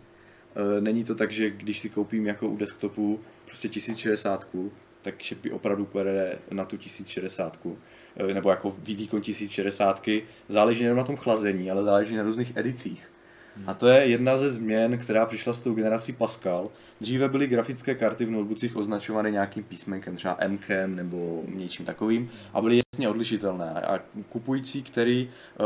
E, Není to tak, že když si koupím jako u desktopu prostě 1060, tak šepy opravdu pojede na tu 1060 E, nebo jako výkon 1060. Záleží nejen na tom chlazení, ale záleží na různých edicích. A to je jedna ze změn, která přišla s tou generací Pascal. Dříve byly grafické karty v notebookích označovány nějakým písmenkem, třeba MKem nebo něčím takovým a byly jasně odlišitelné. A kupující, který uh,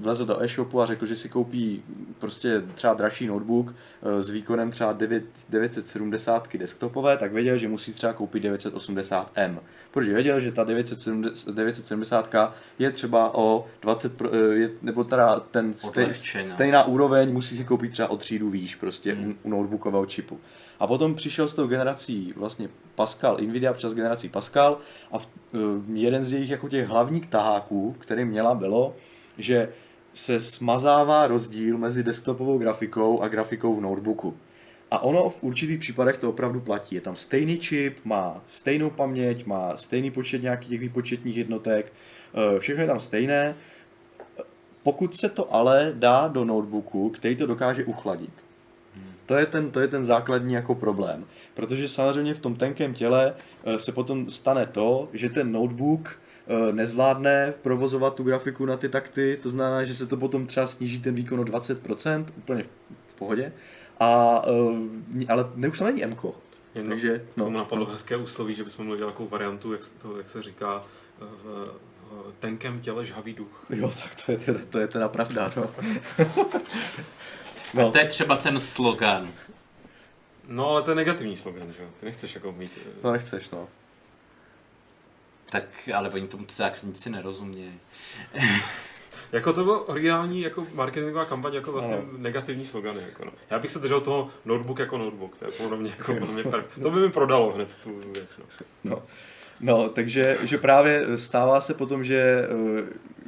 vlezl do e-shopu a řekl, že si koupí prostě třeba dražší notebook uh, s výkonem třeba 9, 970 desktopové, tak věděl, že musí třeba koupit 980M. Protože věděl, že ta 970, 970 je třeba o 20, pro- eh, je, nebo teda ten stej, stejná úroveň musí si koupit třeba o třídu výš prostě u, u notebookového čipu. A potom přišel s tou generací vlastně Pascal, Nvidia přes generací Pascal a v, eh, jeden z jejich jako těch hlavních taháků, který měla, bylo, že se smazává rozdíl mezi desktopovou grafikou a grafikou v notebooku. A ono v určitých případech to opravdu platí. Je tam stejný čip, má stejnou paměť, má stejný počet nějakých těch výpočetních jednotek, eh, všechno je tam stejné. Pokud se to ale dá do notebooku, který to dokáže uchladit, to je, ten, to je ten základní jako problém. Protože samozřejmě v tom tenkém těle eh, se potom stane to, že ten notebook eh, nezvládne provozovat tu grafiku na ty takty, to znamená, že se to potom třeba sníží ten výkon o 20%, úplně v, pohodě, a, eh, ale ne, už to není MKO. Jen Takže, no, tomu napadlo hezké úsloví, že bychom mohli dělat takovou variantu, jak, se to, jak se říká, v tenkém těle žhavý duch. Jo, tak to je teda, to je teda pravda, no. A to je třeba ten slogan. No ale to je negativní slogan, že jo? Ty nechceš jako mít... eh, To nechceš, no. Tak, ale oni tomu ty základníci nerozumějí. Jako to byl originální jako marketingová kampaň, jako vlastně Ano. negativní slogany. Jako no. Já bych se držel toho notebook jako notebook, to je podle mě jako podle mě per... To by mi prodalo hned tu věc. No. No. No, takže že právě stává se potom, že,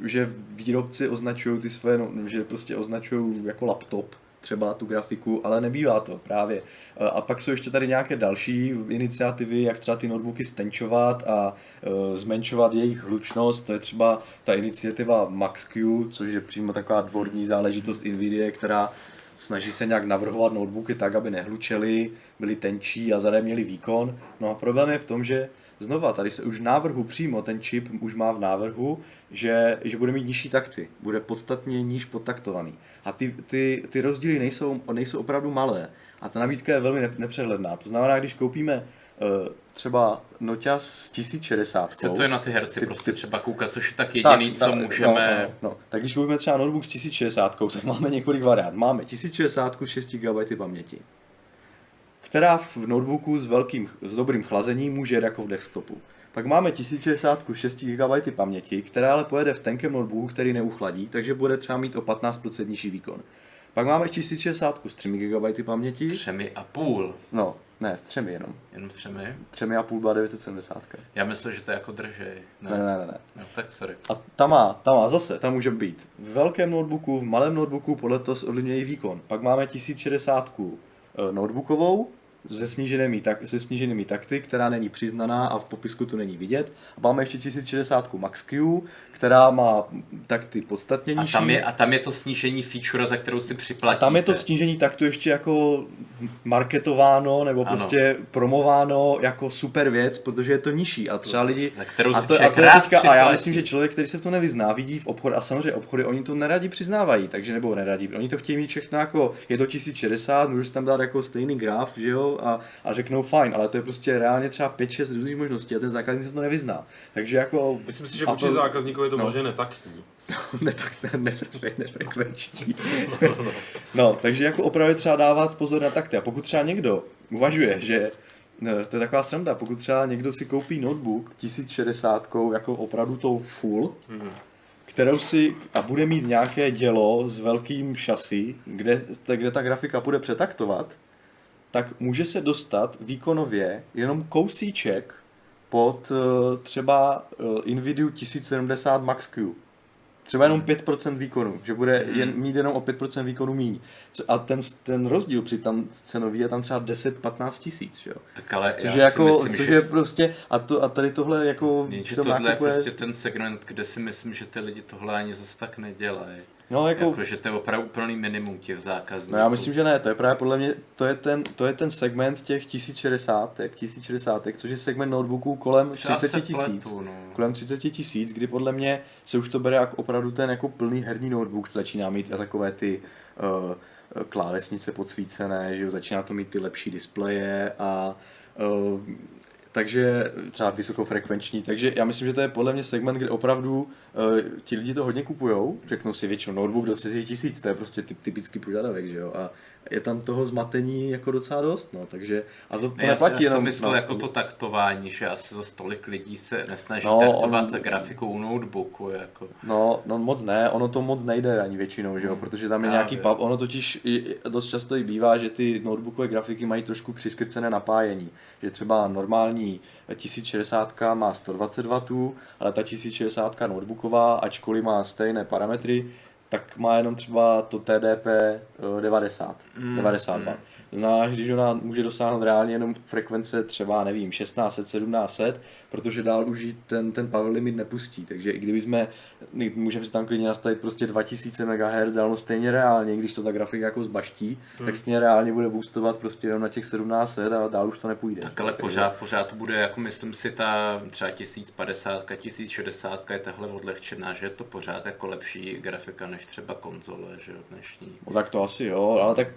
eh, že výrobci označují ty své, no, že prostě označují jako laptop třeba tu grafiku, ale nebývá to právě. Eh, A pak jsou ještě tady nějaké další iniciativy, jak třeba ty notebooky stenčovat a eh, zmenšovat jejich hlučnost. To je třeba ta iniciativa MaxQ, což je přímo taková dvorní záležitost NVIDIA, která snaží se nějak navrhovat notebooky tak, aby nehlučely, byly tenčí a zadé měly výkon. No a problém je v tom, že znova, tady se už v návrhu přímo, ten čip už má v návrhu, že, že bude mít nižší takty, bude podstatně níž podtaktovaný. A ty, ty, ty rozdíly nejsou, nejsou opravdu malé. A ta nabídka je velmi ne- nepřehledná. To znamená, když koupíme uh, třeba noťaz s 1060, Co to je na ty herci Ty- prostě ty- třeba koukat, což je tak jediný, co tak, můžeme... No, no, no. Tak když koupíme třeba notebook s 1060, tak máme několik variant. Máme 1060 s 6 GB paměti, která v notebooku s, velkým, s dobrým chlazením může jet jako v desktopu. Pak máme 1060 s 6 GB paměti, která ale pojede v tenkém notebooku, který neuchladí, takže bude třeba mít o 15% nižší výkon. Pak máme 1060 s 3 GB paměti, Třemi a půl. no, ne, s třemi jenom. Jenom třemi? Třemi a půl byla 970. Já myslel, že to je jako držej. Ne, ne, ne, ne. No, tak sorry. A ta má, ta má zase, ta může být v velkém notebooku, v malém notebooku, podle toho ovlivňuje její výkon. Pak máme 1060 eh, notebookovou se sníženými, tak, se sníženými takty, která není přiznaná a v popisku to není vidět. A máme ještě 1060 Max Q, která má takty podstatně A nižší. tam, je, a tam je to snížení feature, za kterou si A připlatíte. tam je to snížení takto ještě jako marketováno nebo Ano. prostě promováno jako super věc, protože je to nižší a třeba lidi... Za kterou a si to, a to je teďka, a já myslím, že člověk, který se v to nevyzná, vidí v obchod a samozřejmě obchody, oni to neradi přiznávají, takže nebo neradi, oni to chtějí mít všechno jako, je to 1060, můžu tam dát jako stejný graf, že jo, a, a řeknou fajn, ale to je prostě reálně třeba 5-6 různých možností a ten zákazník se to nevyzná. Takže jako... Myslím si, že a vůči zákazníkovi je to no. možná netaktní. ne, tak ne, ne, nefrekvenční. No, takže jako opravdu třeba dávat pozor na takty. A pokud třeba někdo uvažuje, že ne, to je taková sranda, pokud třeba někdo si koupí notebook 1060 jako opravdu tou full, kterou si a bude mít nějaké dělo s velkým šasy, kde, kde ta grafika bude přetaktovat, tak může se dostat výkonově jenom kousíček pod eh, třeba Nvidia 1070 Max Q. Třeba jenom 5% výkonu, že bude jen, mít jenom o 5% výkonu míň. A ten, ten rozdíl při tam cenový je tam třeba 10-15 tisíc, jo. Tak ale Což já je jako, myslím, což že... je prostě, a, to, a tady tohle jako, Jenže tom tohle je- prostě ten segment, kde si myslím, že ty lidi tohle ani zase tak nedělají. No jako, Jako, že to je opravdu úplný minimum těch zákazníků. No já myslím, že ne, to je právě podle mě, to je ten, to je ten segment těch 1060, 1060, což je segment notebooků kolem Třeba 30 se tisíc. no. Kolem 30 tisíc, kdy podle mě se už to bere jako opravdu ten jako plný herní notebook, že začíná mít a takové ty uh, klávesnice podsvícené, že jo, začíná to mít ty lepší displeje a uh, takže třeba vysokofrekvenční, takže já myslím, že to je podle mě segment, kde opravdu uh, ti lidi to hodně kupujou, řeknou si většinou notebook do 30 tisíc, to je prostě typ, typický požadavek, že jo, a je tam toho zmatení jako docela dost, no, takže a to, to Ne, já, neplatí jsem, já jsem jenom, myslel no, jako to taktování, že asi za tolik lidí se nesnaží No, taktovat on- on... grafikou notebooku. Jako. No, no moc ne, ono to moc nejde ani většinou, že jo, protože tam je Právě. nějaký pub, ono totiž i, i dost často i bývá, že ty notebookové grafiky mají trošku přiskrcené napájení, že třeba normální 1060 má 120 W, ale ta 1060 notebooková, ačkoliv má stejné parametry, tak má jenom třeba to TDP eh, 90, Mm, 90 W. To znamená, že když ona může dosáhnout reálně jenom frekvence třeba, nevím, 1600, 1700, protože dál už ten, ten power limit nepustí. Takže i kdyby jsme, můžeme si tam klidně nastavit prostě 2000 MHz, ale ono stejně reálně, když to ta grafika jako zbaští, hmm. tak stejně reálně bude boostovat prostě jenom na těch 1700 a dál už to nepůjde. Tak ale pořád, pořád to bude, jako myslím si, ta třeba 1050, 1060 je tahle odlehčená, že je to pořád jako lepší grafika než třeba konzole, že jo, dnešní. No tak to asi jo, ale tak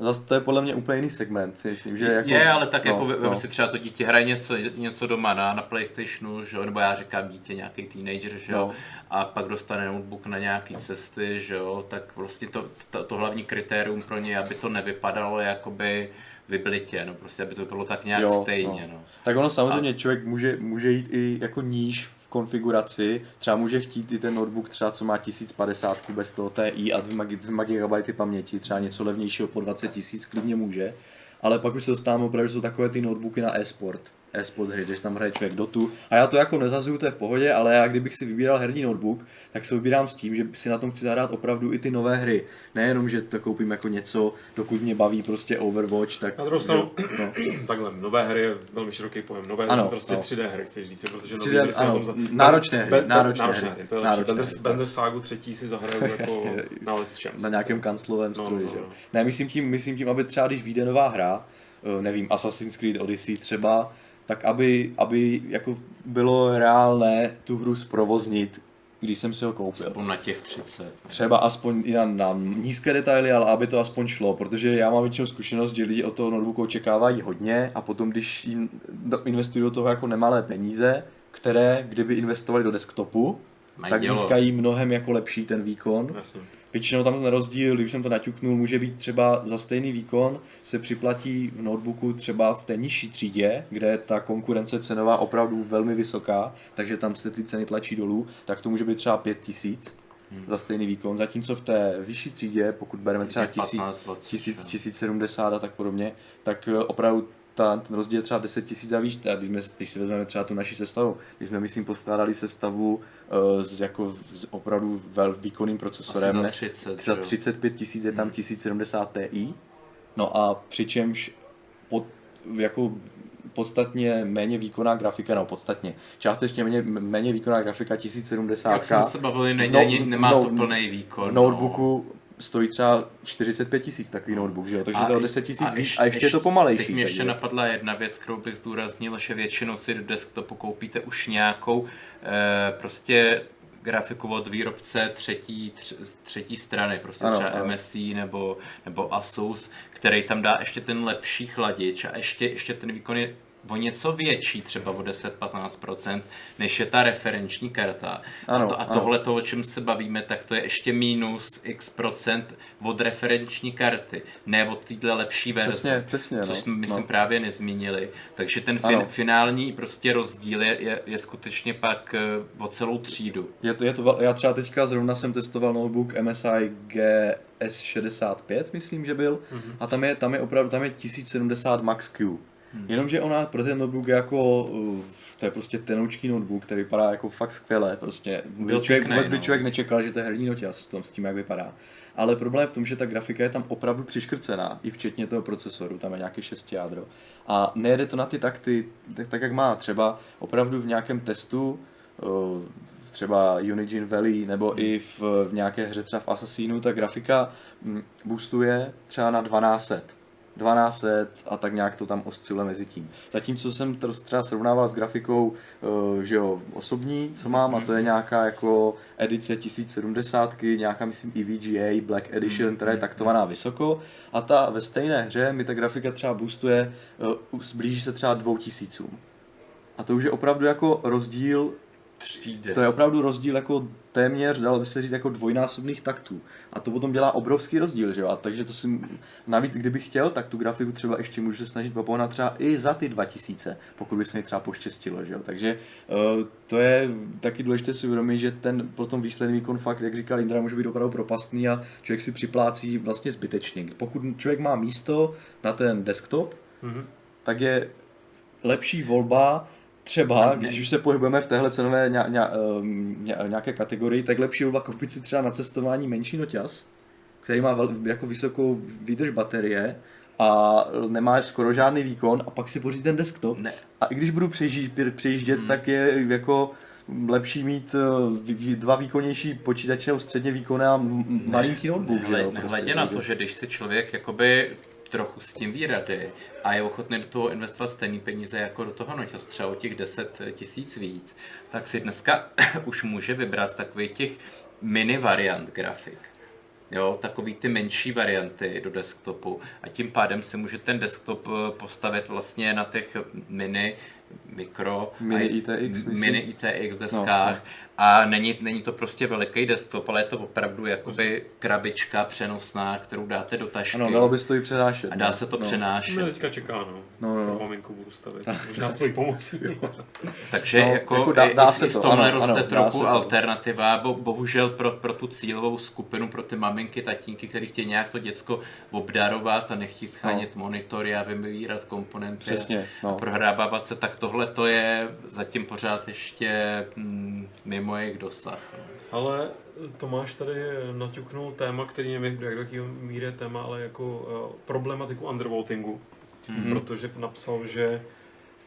zase to je podle mě úplně jiný segment, si myslím, že jako... je, ale tak no, jako no. si třeba to dítě hraje něco, něco doma na, na Playstationu, že jo, nebo já říkám dítě, nějaký teenager, že jo, No. a pak dostane notebook na nějaký cesty, že jo, tak prostě to, to, to hlavní kritérium pro ně, aby to nevypadalo jakoby vyblitě, no prostě, aby to bylo tak nějak Jo, stejně, no. Tak ono samozřejmě člověk může, může jít i jako níž konfiguraci, třeba může chtít i ten notebook třeba, co má 1050 bez toho TI a 2 GB paměti, třeba něco levnějšího po 20 tisíc, klidně může. Ale pak už se dostáváme opravdu, jsou takové ty notebooky na e-sport. E-sport hry, že tam hraje člověk Dotu. A já to jako nezazuju, to je v pohodě, ale já kdybych si vybíral herní notebook, tak se vybírám s tím, že si na tom chci zahrát opravdu i ty nové hry. Nejenom, že to koupím jako něco, dokud mě baví prostě Overwatch, tak... Na druhou stranu, no. takhle, nové hry je velmi široký pojem. Nové Ano, hry, prostě no. 3D hry, chceš říct, protože 3D, nové hry ano, za... náročné hry, Be- be- náročné náročné hry, hry, to je náročné lepší. Bender, hry. Bender Sagu třetí si zahraju jako na Let's na nějakém kanclovém No, stroji, no, že jo. no. Ne, myslím tím, myslím tím, aby třeba když vyjde nová hra, eh, nevím, Assassin's Creed Odyssey třeba, tak aby, aby jako bylo reálné tu hru zprovoznit, když jsem si ho koupil. Aspoň na těch 30. Třeba aspoň i na, na nízké detaily, ale aby to aspoň šlo, protože já mám většinou zkušenost, že lidi od toho notebooku očekávají hodně a potom, když jim investují do toho jako nemalé peníze, které, kdyby investovali do desktopu, Mají tak dělo. získají mnohem jako lepší ten výkon. Jasně. Většinou tam ten rozdíl, když jsem to naťuknul, může být třeba za stejný výkon se připlatí v notebooku třeba v té nižší třídě, kde je ta konkurence cenová opravdu velmi vysoká, takže tam se ty ceny tlačí dolů, tak to může být třeba 5000 Hmm. za stejný výkon, zatímco v té vyšší třídě, pokud bereme třeba 1000, 15, 20, 1000, jo. 1070 a tak podobně, tak eh, opravdu ta, ten rozdíl je třeba 10 tisíc a. A když, jsme, když si vezmeme třeba tu naši sestavu, když jsme, myslím, poskládali sestavu uh, s, jako, s opravdu vel, výkonným procesorem, Asi za ne? 30, za jo. 35 tisíc je tam 1070 Ti, no a přičemž pod, jako podstatně méně výkonná grafika, no podstatně, částečně méně, méně výkonná grafika 1070. Jak jsme se bavili, není, No, nemá no, to plný výkon. notebooku stojí třeba 45 tisíc takový notebook, že jo? takže to je o 10 tisíc víc a ještě je to pomalejší. Teď mi ještě takže- napadla jedna věc, kterou bych zdůraznil, že většinou si do desktopu koupíte už nějakou eh, prostě grafiku od výrobce třetí, tř, třetí strany, prostě Ano, třeba ano. MSI nebo, nebo Asus, který tam dá ještě ten lepší chladič a ještě, ještě ten výkon je o něco větší, třeba o 10-15%, než je ta referenční karta. Ano, a, to, a ano. tohle, to, o čem se bavíme, tak to je ještě minus x procent od referenční karty, ne od téhle lepší verze. Přesně, přesně, Což no, jsme, myslím, no. právě nezmínili. Takže ten fin, Ano. finální prostě rozdíl je, je, je skutečně pak eh, o celou třídu. Je to, je to, já třeba teďka zrovna jsem testoval notebook MSI GS65, myslím, že byl, Mhm. a tam je, tam je opravdu, tam je 1070 Max Q. Hmm. Jenomže ona pro ten notebook je jako, uh, to je prostě tenoučký notebook, který vypadá jako fakt skvěle, prostě Byl by člověk, pěkný, vůbec by no. člověk nečekal, že to je herní noťaz s, tom, s tím, jak vypadá. Ale problém je v tom, že ta grafika je tam opravdu přiškrcená, i včetně toho procesoru, tam je nějaký 6 jádro. A nejede to na ty takty, tak, tak jak má. Třeba opravdu v nějakém testu, uh, třeba Unigine Valley, nebo i v, v nějaké hře třeba v Assassinu, ta grafika mm, boostuje třeba na 1200. 1200 a tak nějak to tam osciluje mezi tím. Zatímco jsem to třeba srovnával s grafikou, eh, že jo, osobní, co mám, a to je nějaká jako edice 1070, nějaká myslím EVGA Black Edition, která je taktovaná vysoko a ta ve stejné hře mi ta grafika třeba boostuje, eh, zblíží se třeba 2000. A to už je opravdu jako rozdíl Třídy. to je opravdu rozdíl jako téměř, dalo by se říct, jako dvojnásobných taktů. A to potom dělá obrovský rozdíl, že jo? A takže to si, navíc kdybych chtěl, tak tu grafiku třeba ještě můžu se snažit popohnat třeba i za ty 2000, pokud by se mi třeba poštěstilo, že jo? Takže uh, to je taky důležité si uvědomit, že ten potom výsledný výkon fakt, jak říkal Indra, může být opravdu propastný a člověk si připlácí vlastně zbytečně. Pokud člověk má místo na ten desktop, Mhm. tak je lepší volba třeba, když už se pohybujeme v téhle cenové ně, ně, ně, nějaké kategorii, tak lepší volba koupit si třeba na cestování menší noťaz, který má vel, jako vysokou výdrž baterie a nemá skoro žádný výkon a pak si pořídit ten desktop. Ne. A i když budu přejíždět, přejíždět Hmm. tak je jako lepší mít eh, dva výkonnější počítače nebo středně výkonné a malinký notebook. že nehledě prostě, na to, že když si člověk jakoby trochu s tím ví rady a je ochotný do toho investovat stejný peníze jako do toho noťazu, třeba o těch 10 tisíc víc, tak si dneska už může vybrat z takových těch mini variant grafik. Jo, takový ty menší varianty do desktopu a tím pádem si může ten desktop eh, postavit vlastně na těch mini, mikro, Mini ITX, myslím. mini ITX deskách no, a není, není to prostě veliký desktop, ale je to opravdu jakoby krabička přenosná, kterou dáte do tašky Ano, dalo by se to i přenášet. a dá no. se to no. přenášet. Mě teďka čeká, no. No, no, no. Pro maminku budu stavit. Možná s tvojí pomocí. Takže No, jako, jako dá- dá i, se i v to, tomhle ano, roste ano, dá trochu alternativa, bo, bohužel pro, pro tu cílovou skupinu, pro ty maminky, tatínky, který chtějí nějak to děcko obdarovat a nechtějí schánět monitory a vybírat komponenty Přesně, no. a prohrábávat se, tak tohle to je zatím pořád ještě mm, mimo jejich dosah. Ale Tomáš tady naťuknul téma, který nevím, jak do jakého míry je téma, ale jako uh, problematiku undervoltingu. Mhm. Protože napsal, že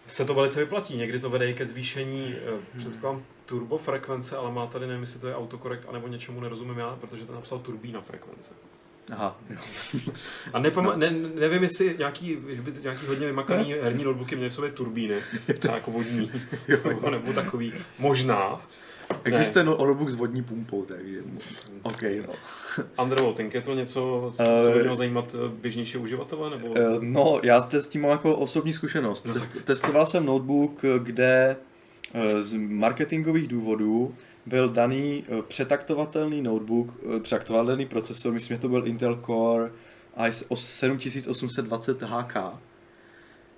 se to velice vyplatí. Někdy to vede i ke zvýšení, uh, předpokládám, turbofrekvence, ale má tady, nevím, jestli to je autokorekt, anebo něčemu nerozumím já, protože to napsal turbína frekvence. Aha, jo. A nepama- ne, nevím, jestli nějaký, nějaký hodně vymakaný herní notebooky měly v sobě turbíny, třeba jako vodní, nebo, nebo takový. Možná. Existuje no, notebook s vodní pumpou, takže OK, no. Undervolting, je to něco, co, Eh, by mělo zajímat eh, běžnější uživatele? Nebo... Eh, No, já te- s tím mám jako osobní zkušenost. No. Test, testoval jsem notebook, kde z marketingových důvodů byl daný přetaktovatelný notebook, přetaktovatelný procesor, myslím, že to byl Intel Core i 7820 HK,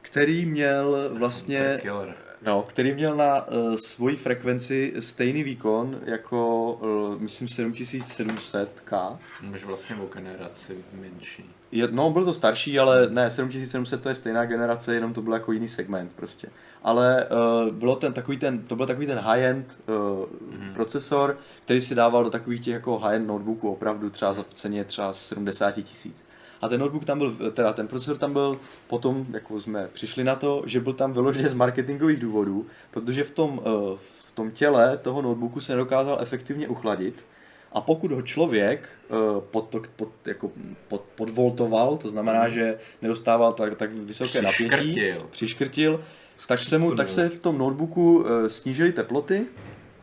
který měl vlastně, Killer. No, který měl na uh, svoji frekvenci stejný výkon jako, uh, myslím, 7700K. Máš vlastně o generaci menší. Je, no, byl to starší, ale ne, 7700 to je stejná generace, jenom to byl jako jiný segment prostě. Ale uh, bylo ten takový ten, to byl takový ten high-end uh, mm-hmm. procesor, který si dával do takových těch jako high-end notebooků opravdu třeba za v ceně třeba 70 tisíc. A ten notebook tam byl, teda ten procesor tam byl potom, jako jsme přišli na to, že byl tam vyloženě z marketingových důvodů, protože v tom, eh, v tom těle toho notebooku se nedokázal efektivně uchladit. A pokud ho člověk eh, pod, pod, jako pod, podvoltoval, to znamená, že nedostával tak, tak vysoké napětí, Přiškrtil. přiškrtil, tak se, mu, tak se v tom notebooku eh, snížily teploty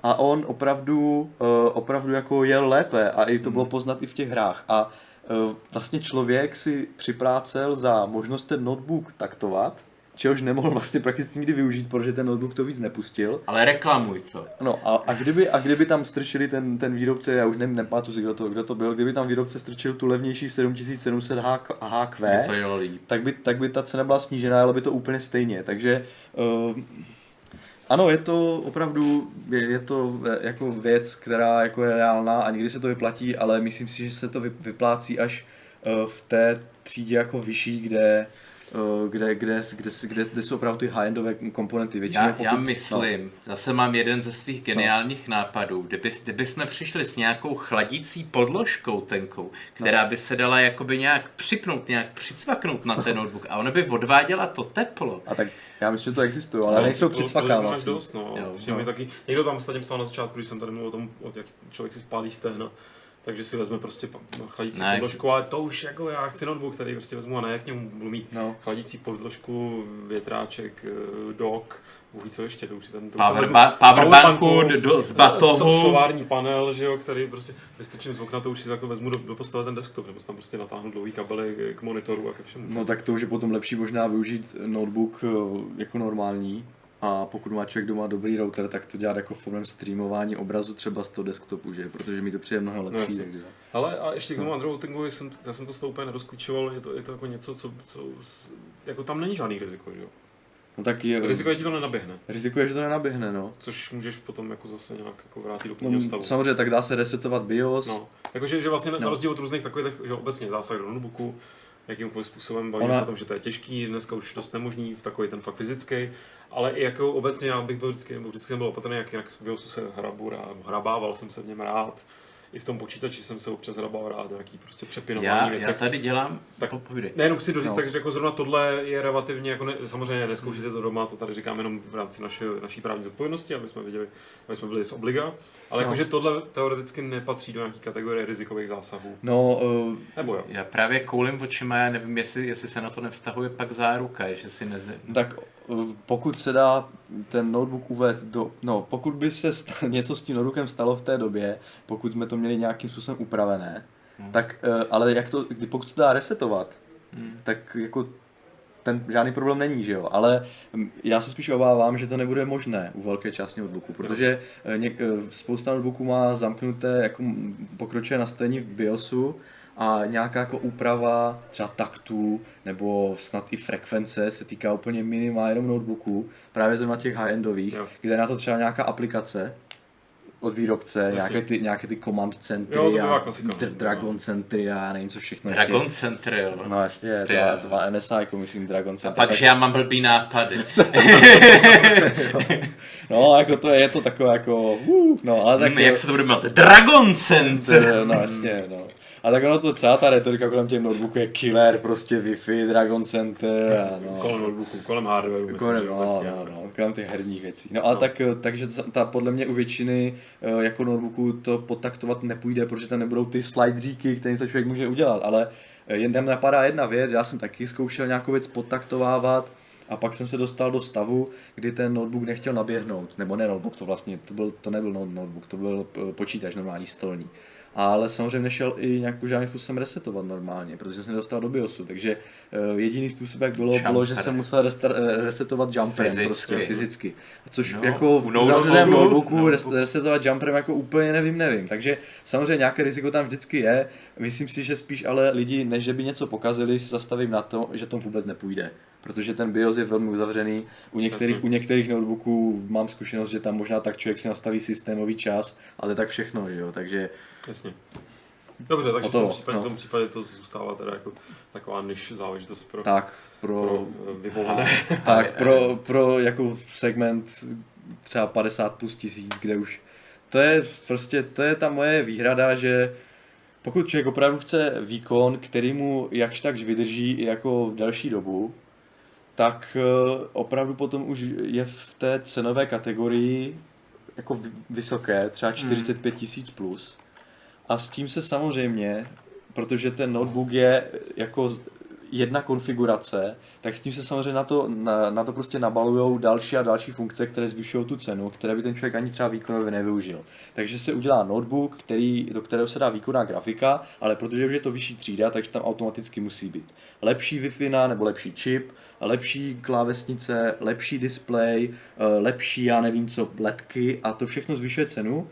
a on opravdu, eh, opravdu jako jel lépe a i to bylo poznat i v těch hrách. A eh, vlastně člověk si připrácel za možnost ten notebook taktovat, čehož nemohl vlastně prakticky nikdy využít, protože ten notebook to víc nepustil. Ale reklamuj to. No a, a, kdyby, a kdyby tam strčili ten, ten výrobce, já už nevím, nepamatuji si, kdo to, kdo to byl, kdyby tam výrobce strčil tu levnější 7700 HQ, Je to tak by, tak by ta cena byla snížená, ale by to úplně stejně. Takže uh, ano, je to opravdu, je, je to eh, jako věc, která jako je reálná a někdy se to vyplatí, ale myslím si, že se to vy- vyplácí až uh, v té třídě jako vyšší, kde kde, kde, kde, kde, kde jsou opravdu ty high-endové komponenty. Většinou, Já, já no. myslím, zase mám jeden ze svých geniálních nápadů, kdyby, kdyby jsme přišli s nějakou chladící podložkou tenkou, která by se dala jakoby nějak připnout, nějak přicvaknout na ten notebook a ona by odváděla to teplo. A tak já myslím, že to existuje, ale nejsou to- přicvakávací. To, dost, no. Jo. No. no. taky, někdo tam ostatně psal na začátku, když jsem tady mluvil o tom, o jak člověk si spálí stehna, takže si vezme prostě chladící Ne, podložku, ale to už jako já chci notebook, který prostě vezmu a ne, jak k němu budu mít No. chladící podložku, větráček, eh, dock, Bůh ví co ještě, to už si to už Power, ba- powerbanku powerbanku, do, z So, batohu. solární panel, že jo, který prostě vystrčím z okna, to už si takto vezmu do, do postele ten desktop, nebo si tam prostě natáhnu dlouhý kabely k- k monitoru a ke všemu. No tak to už je potom lepší možná využít notebook eh, jako normální. A pokud má člověk doma dobrý router, tak to dělat jako formem streamování obrazu třeba z toho desktopu, že? Protože mi to přijde mnohem lepší. jasně. takže. Ale a ještě k tomu undervotingu, jsem, já jsem to s tou úplně nerozklíčoval, je to, je to jako něco, co, co, jako tam není žádný riziko, že jo? No tak je, Riziko je ti to nenaběhne, riziko je, že to nenaběhne, no. což můžeš potom jako zase nějak jako vrátit do no původního stavu. samozřejmě tak dá se resetovat BIOS. No, jakože že vlastně na No. rozdíl od různých takových, že obecně zásah do notebooku, jakýmkoliv způsobem, bavíme Ona- se o tom, že to je těžký, dneska už dost nemožný, v takový ten fakt fyzický, ale i jako obecně já bych byl vždycky, nebo vždycky jsem byl opatrný, jak jinak BIOSu se hrabu hrabával jsem se v něm rád, i v tom počítači jsem se občas hrabal rád, nějaký prostě přepinování Já, věci. já tady dělám, Tak- tak povídej. Nejenom chci doříct, No. takže jako zrovna tohle je relativně, jako ne, samozřejmě neskoušíte to doma, to tady říkám jenom v rámci naše, naší právní zodpovědnosti, aby jsme viděli, aby jsme byli z obliga, ale No. jakože tohle teoreticky nepatří do nějaké kategorie rizikových zásahů. No, uh, Nebo jo? Já právě koulím očima, já nevím, jestli, jestli se na to nevztahuje pak záruka, že si neze... tak pokud se dá ten notebook uvést do, no pokud by se sta- něco s tím notebookem stalo v té době, pokud jsme to měli nějakým způsobem upravené, Hmm. tak, uh, ale jak to, pokud se dá resetovat, Hmm. tak jako ten žádný problém není, že jo, ale mm, já se spíš obávám, že to nebude možné u velké části notebooku, protože eh, něk, eh, spousta notebooků má zamknuté jako pokročilé nastavení v BIOSu a nějaká jako úprava třeba taktů nebo snad i frekvence se týká úplně minimálně jenom notebooků, právě zrovna těch high-endových, Jo. kde je na to třeba nějaká aplikace od výrobce, Jasně. nějaké ty, nějaké ty command centry Jo, to a klasika, no. dr- Dragon centry a já nevím co všechno Dragon ještě. Center, jo. No jasně, Ty to, má- to má NSA, jako myslím Dragon A Center. pak, tak- že já mám blbý nápady. No, jako to je, je to takové jako, uh, no, ale tak... Hmm, jak se to bude jmenovat? Dragon Center! to, no jasně, no. A tak ono to, celá ta retorika kolem těch notebooků je killer, prostě Wi-Fi, Dragon Center a no. Kolem notebooku, kolem hardwareu, myslím, Kolem, no, obecně. no, no, kolem těch herních věcí. No a No. tak, takže ta, podle mě u většiny eh, jako notebooků to podtaktovat nepůjde, protože tam nebudou ty slidříky, které to člověk může udělat, ale eh, jen tam napadá jedna věc, já jsem taky zkoušel nějakou věc podtaktovávat a pak jsem se dostal do stavu, kdy ten notebook nechtěl naběhnout, nebo ne notebook, to vlastně, to, byl, to nebyl no- notebook, to byl eh, počítač normální stolní. Ale samozřejmě nešel i nějakou žádným způsobem resetovat normálně, protože jsem nedostal do BIOSu, takže uh, jediný způsob, jak bylo, bylo, že Jumper. jsem musel restar, eh, resetovat jumperem Fyzicky. prostě fyzicky. Což No, no, jako v notebooku- zavřeném notebooku notebooku. res, resetovat jumperem jako úplně nevím, nevím. Takže samozřejmě nějaké riziko tam vždycky je. Myslím si, že spíš ale lidi, než že by něco pokazili, si zastavím na to, že to vůbec nepůjde. Protože ten BIOS je velmi uzavřený. U některých, Jasně. u některých notebooků mám zkušenost, že tam možná tak člověk si nastaví systémový čas, ale tak všechno, že jo. Takže Jasně. Dobře, takže v Hotovo, tom, případě, no. v tom případě to zůstává teda jako taková niž záležitost pro, tak pro, pro eh, vyvolené. tak pro, pro jako segment třeba 50 plus tisíc, kde už to je prostě, to je ta moje výhrada, že Pokud člověk opravdu chce výkon, který mu jakž takž vydrží i jako v další dobu, tak eh, opravdu potom už je v té cenové kategorii jako vy- vysoké, třeba 45 tisíc plus. A s tím se samozřejmě, protože ten notebook je jako z- jedna konfigurace, tak s tím se samozřejmě na to, na, na to prostě nabalují další a další funkce, které zvyšují tu cenu, které by ten člověk ani třeba výkonově nevyužil. Takže se udělá notebook, který, do kterého se dá výkonná grafika, ale protože už je to vyšší třída, takže tam automaticky musí být lepší Wi-Fi nebo lepší čip, lepší klávesnice, lepší display, eh, lepší, já nevím co, ledky a to všechno zvyšuje cenu,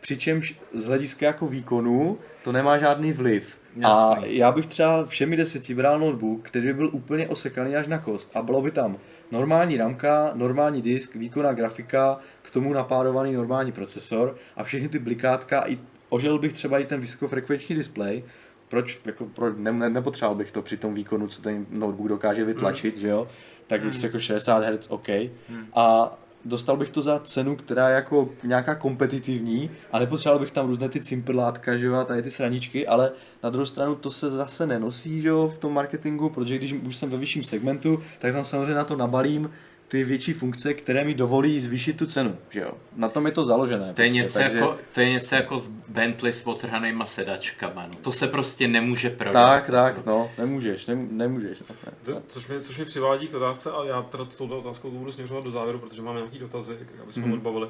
přičemž z hlediska jako výkonu to nemá žádný vliv. A Jasný. já bych třeba všemi deseti bral notebook, který by byl úplně osekaný až na kost a bylo by tam normální ramka, normální disk, výkonná grafika, k tomu napádovaný normální procesor a všechny ty blikátka, i, ožil bych třeba i ten vysokofrekvenční display, proč, jako, pro, ne, ne, nepotřeboval bych to při tom výkonu, co ten notebook dokáže vytlačit, že jo, tak bych řekl 60 Hz, OK. A dostal bych to za cenu, která je jako nějaká kompetitivní a nepotřeboval bych tam různé ty cimprlátka, že jo, a tady ty sraničky, ale na druhou stranu to se zase nenosí, že jo, v tom marketingu, protože když už jsem ve vyšším segmentu, tak tam samozřejmě na to nabalím ty větší funkce, které mi dovolí zvýšit tu cenu, že jo. Na tom je to založené. To je, prostě, něco jako, to je něco jako s Bentley s otrhanýma sedačkama. No. To se prostě nemůže prodat. Tak, tak, no, nemůžeš, nem, nemůžeš. No, ne. To- Což mě, což mě přivádí k otázce, a já teda s touto otázkou to budu směřovat do závěru, protože máme nějaký dotazy, aby jsme Mhm. mm. odbavili.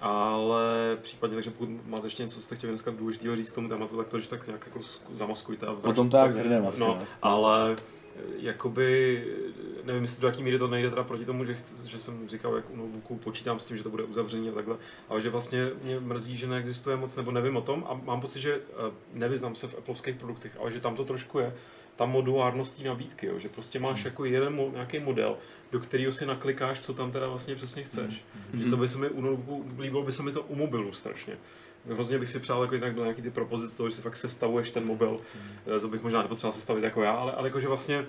Ale případně, takže pokud máte ještě něco, co jste chtěli dneska důležitého říct k tomu tématu, tak to když tak nějak jako zamaskujte. A Potom to jak zhrneme asi, No, no. ale jakoby, nevím, jestli do jaký míry to nejde teda proti tomu, že, chci, že jsem říkal, jak u notebooku počítám s tím, že to bude uzavření a takhle, ale že vlastně mě mrzí, že neexistuje moc, nebo nevím o tom a mám pocit, že eh, nevyznám se v Appleovských produktech, ale že tam to trošku je, ta modulárnost té nabídky, jo, že prostě máš jako jeden mo- nějaký model, do kterého si naklikáš, co tam teda vlastně přesně chceš. Že to by se mi u notebooku, líbilo by se mi to u mobilu strašně. Hrozně bych si přál, jako jinak byl nějaký ty propozice toho, že si fakt sestavuješ ten mobil. Eh, To bych možná nepotřeboval sestavit jako já, ale, ale jakože vlastně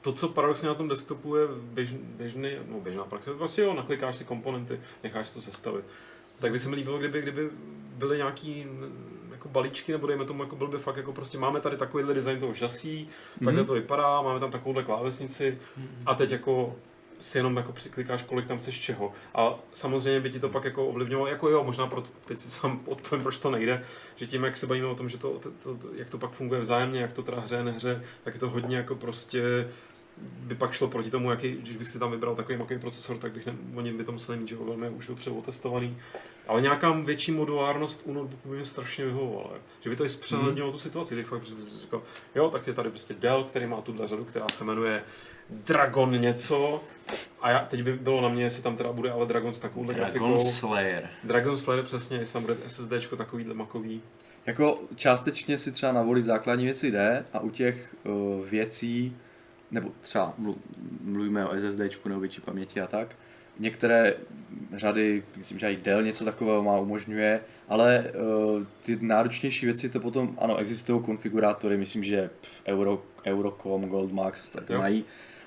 to, co paradoxně na tom desktopu je běž, běžný, no běžná praxe, prostě jo, naklikáš si komponenty, necháš si to sestavit. Tak by se mi líbilo, kdyby, kdyby byly nějaký mm, jako balíčky, nebo dejme tomu, jako byl by fakt jako prostě máme tady takovýhle design toho žasí, takhle to vypadá, máme tam takovouhle klávesnici a teď jako si jenom jako přiklikáš, kolik tam chceš čeho. A samozřejmě by ti to pak jako ovlivňovalo, jako jo, možná pro, teď si sám odpovím, proč to nejde, že tím, jak se bavíme o tom, že to, to, to, jak to pak funguje vzájemně, jak to teda hře, nehře, tak je to hodně jako prostě by pak šlo proti tomu, jaký, když bych si tam vybral takový maký procesor, tak bych ne, oni by to museli mít, že velmi už dopředu otestovaný. Ale nějaká větší modulárnost u notebooku by mě strašně vyhovovala. Že by to i zpřehlednilo tu situaci, kdy fakt říkal, jo, tak je tady prostě Dell, který má tuhle řadu, která se jmenuje Dragon něco. A já, teď by bylo na mě, jestli tam teda bude ale Dragon s takovouhle Dragon grafikou. Slayer. Dragon Slayer přesně, jestli tam bude SSDčko takovýhle makový. Jako částečně si třeba navolit základní věci jde a u těch uh, věcí, nebo třeba mlu- mluvíme o SSDčku nebo větší paměti a tak, některé řady, myslím, že i Dell něco takového má, umožňuje, ale uh, ty náročnější věci to potom, ano, existují konfigurátory, myslím, že pff, Euro, Eurocom, Goldmax, tak Jo. mají,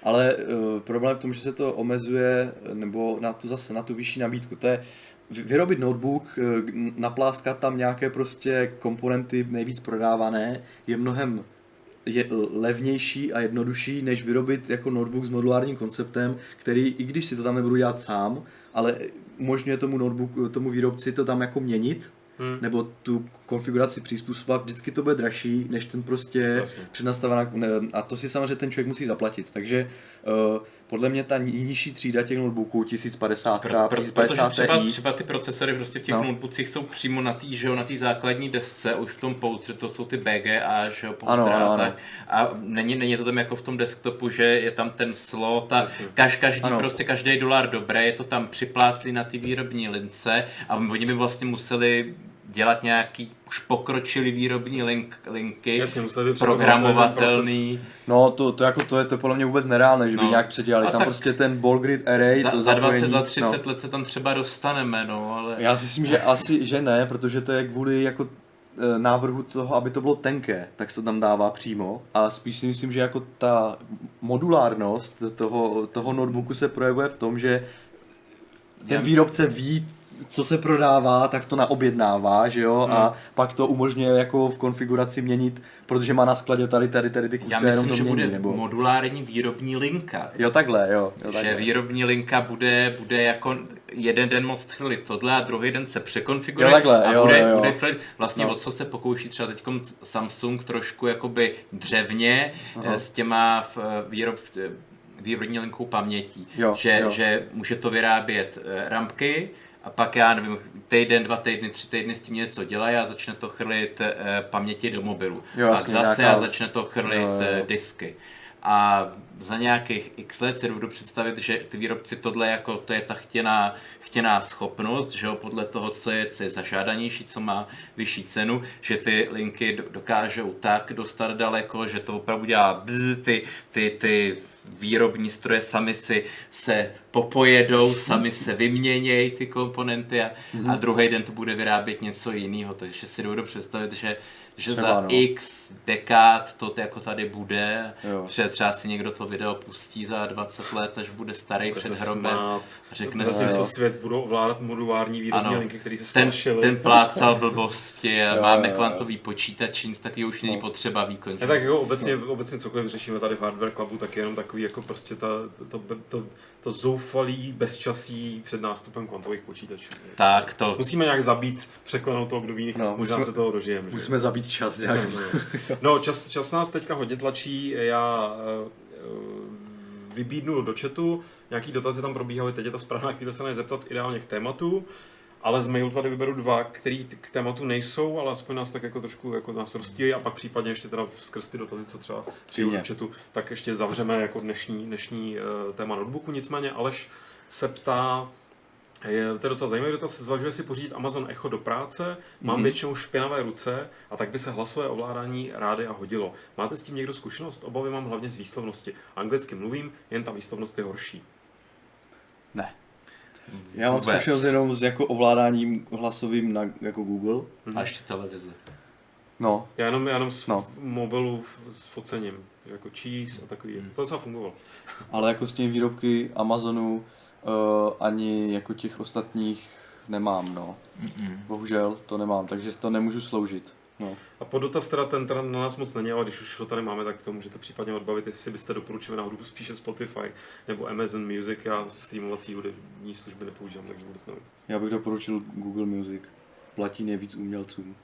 ale uh, problém je v tom, že se to omezuje, nebo na tu zase, na tu vyšší nabídku. To je, vy- vyrobit notebook, eh, napláskat tam nějaké prostě komponenty nejvíc prodávané, je mnohem je levnější a jednodušší, než vyrobit jako notebook s modulárním konceptem, který, i když si to tam nebudu dělat sám, ale umožňuje tomu notebook, tomu výrobci to tam jako měnit, Hmm. nebo tu konfiguraci přizpůsobovat, vždycky to bude dražší, než ten prostě Jasně. přednastavená, ne, a to si samozřejmě ten člověk musí zaplatit, takže uh, podle mě ta ni- nižší třída těch notebooků, 1050, Pro, pro, protože 1050 třeba, Ti, třeba ty procesory prostě v těch No. no. notebookcích jsou přímo na té, že jo, na té základní desce, už v tom pouzdře, to jsou ty BGA, že jo, Ano, ano, a ano. tak. A není, není to tam jako v tom desktopu, že je tam ten slot a kaž, každý, Ano. prostě každý dolar dobré, je to tam připláclý na ty výrobní lince a oni by vlastně museli dělat nějaký už pokročilý výrobní link, linky, Jasně, museli by programovatelný. No, to, to, jako, to je to podle mě vůbec nereálné, že by No. nějak předělali. A Tam tak prostě ten ball grid array, Za, to za 20, zapojení, za 30 no. let se tam třeba dostaneme, no, ale... Já myslím, že asi, že ne, protože to je kvůli jako eh, návrhu toho, aby to bylo tenké, tak se to tam dává přímo. A spíš si myslím, že jako ta modulárnost toho, toho notebooku se projevuje v tom, že ten výrobce ví, co se prodává, tak to naobjednává, že jo, Hmm. a pak to umožňuje jako v konfiguraci měnit, protože má na skladě tady, tady, tady ty kusy, Já jenom myslím, to že mění, bude nebo... modulární výrobní linka. Jo, takhle, jo. jo že takhle. výrobní linka bude, bude jako jeden den moc chvíli tohle a druhý den se překonfiguruje Jo, takhle, a jo, bude, jo, jo. bude chvíli, vlastně No. o co se pokouší třeba teď Samsung trošku jakoby dřevně eh, s těma v, eh, výrob, eh, výrobní linkou pamětí, Jo, že, jo. že může to vyrábět rampky a pak já nevím, týden, dva týdny, tři týdny s tím něco dělají a začne to chrlit eh, paměti do mobilu. Jo, pak zase nějaká- a začne to chrlit Jo, jo, eh, disky. A za nějakých x let si dovedu představit, že ty výrobci tohle jako, to je ta chtěná, chtěná schopnost, že jo, podle toho, co je, co je zažádanější, co má vyšší cenu, že ty linky do- dokážou tak dostat daleko, že to opravdu dělá bzz, ty, ty, ty výrobní stroje sami si se popojedou, sami se vyměnějí ty komponenty a, a druhý den to bude vyrábět něco jiného, takže si dovedu představit, že že Třeba, za no. x dekád to jako tady bude, Jo. třeba, třeba si někdo to video pustí za 20 let, až bude starý Bude před hrobem. smát. řekne Zatímco si- svět budou ovládat modulární výrobní Ano. linky, které se Ten, splašily. ten plácal blbosti a Jo, máme jo, jo. kvantový počítač, nic takového už není No. potřeba výkon. Ne, tak jako obecně, obecně cokoliv řešíme tady v Hardware Clubu, tak je jenom takový jako prostě ta, to, to, to, to zoufalý bezčasí před nástupem kvantových počítačů. Tak to, Musíme nějak zabít, překlenout to období, No, no, možná musíme- se toho dožijeme. že? Musíme zabít čas nějak. No, čas, čas nás teďka hodně tlačí, já uh, vybídnu do chatu, nějaký dotazy tam probíhaly, teď je ta správná chvíle se na ně zeptat ideálně k tématu, ale z mailu tady vyberu dva, který k tématu nejsou, ale aspoň nás tak jako trošku jako nás roztíjí a pak případně ještě teda skrz ty dotazy, co třeba přijdu do chatu, tak ještě zavřeme jako dnešní, dnešní uh, téma notebooku. Nicméně Aleš se ptá, je, to je docela zajímavý dotaz. Zvažuje si pořídit Amazon Echo do práce, mám Mhm. mm-hmm. většinou špinavé ruce a tak by se hlasové ovládání rády a hodilo. Máte s tím někdo zkušenost? Obavy mám hlavně z výslovnosti. Anglicky mluvím, jen ta výslovnost je horší. Ne. Já mám zkušenost jenom s jako ovládáním hlasovým na jako Google. a ještě televize. No, Já jenom, já jenom z No. mobilu s focením, jako cheese a takový. Mhm. To docela fungovalo. ale jako s těmi výrobky Amazonu uh, ani jako těch ostatních nemám, no. Mm-mm. Bohužel to nemám, takže to nemůžu sloužit. No. A pod dotaz teda ten teda na nás moc není, ale když už ho tady máme, tak to můžete případně odbavit, jestli byste doporučili na hudbu spíše Spotify nebo Amazon Music. Já streamovací hudební služby nepoužívám, takže vůbec nevím. Já bych doporučil Google Music. Platí nejvíc umělcům.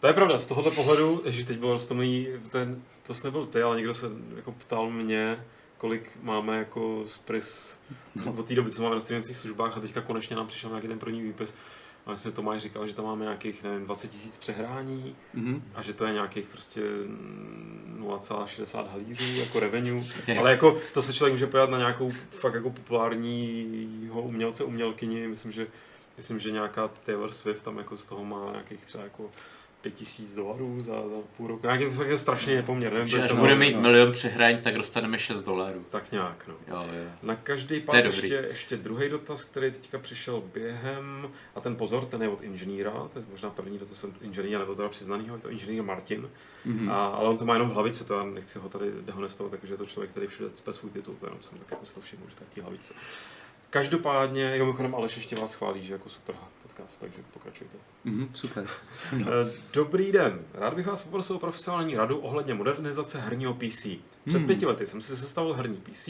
To je pravda, z tohoto pohledu, že teď byl roztomný, ten, to jsi nebyl ty, ale někdo se jako ptal mě, kolik máme jako spris No. od té doby, co máme na streamovacích službách a teďka konečně nám přišel nějaký ten první výpis. A myslím, Tomáš říkal, že tam máme nějakých, nevím, 20 tisíc přehrání Mhm. a že to je nějakých prostě mm, 0,60 halířů jako revenue. Ale jako to se člověk může podívat na nějakou fakt jako populárního umělce, umělkyni. Myslím, že, myslím, že nějaká Taylor Swift tam jako z toho má nějakých třeba jako 5000 dolarů za, za půl roku. Nějaký fakt jako strašný nepoměr. Nevím, Takže to- až to- bude mít no. milion přehraň, tak dostaneme 6 dolarů. Tak nějak, no. Jo, jo. Na každý To pád je ještě, ještě druhý dotaz, který teďka přišel během, a ten pozor, ten je od inženýra, to je možná první dotaz od inženýra, nebo teda přiznanýho, je to inženýr Martin, Mhm. a, ale on to má jenom v hlavici, to já nechci ho tady dehonestovat, takže je to člověk, který všude cpe svůj titul, to jenom jsem tak jako si to všiml, že tak v té hlavici. Každopádně, jo, mimochodem Aleš ještě vás chválí, že jako super podcast, takže pokračujte. Mhm, super. Eh, Dobrý den, rád bych vás poprosil o profesionální radu ohledně modernizace herního PC. Před Hmm. pěti lety jsem si sestavil herní PC,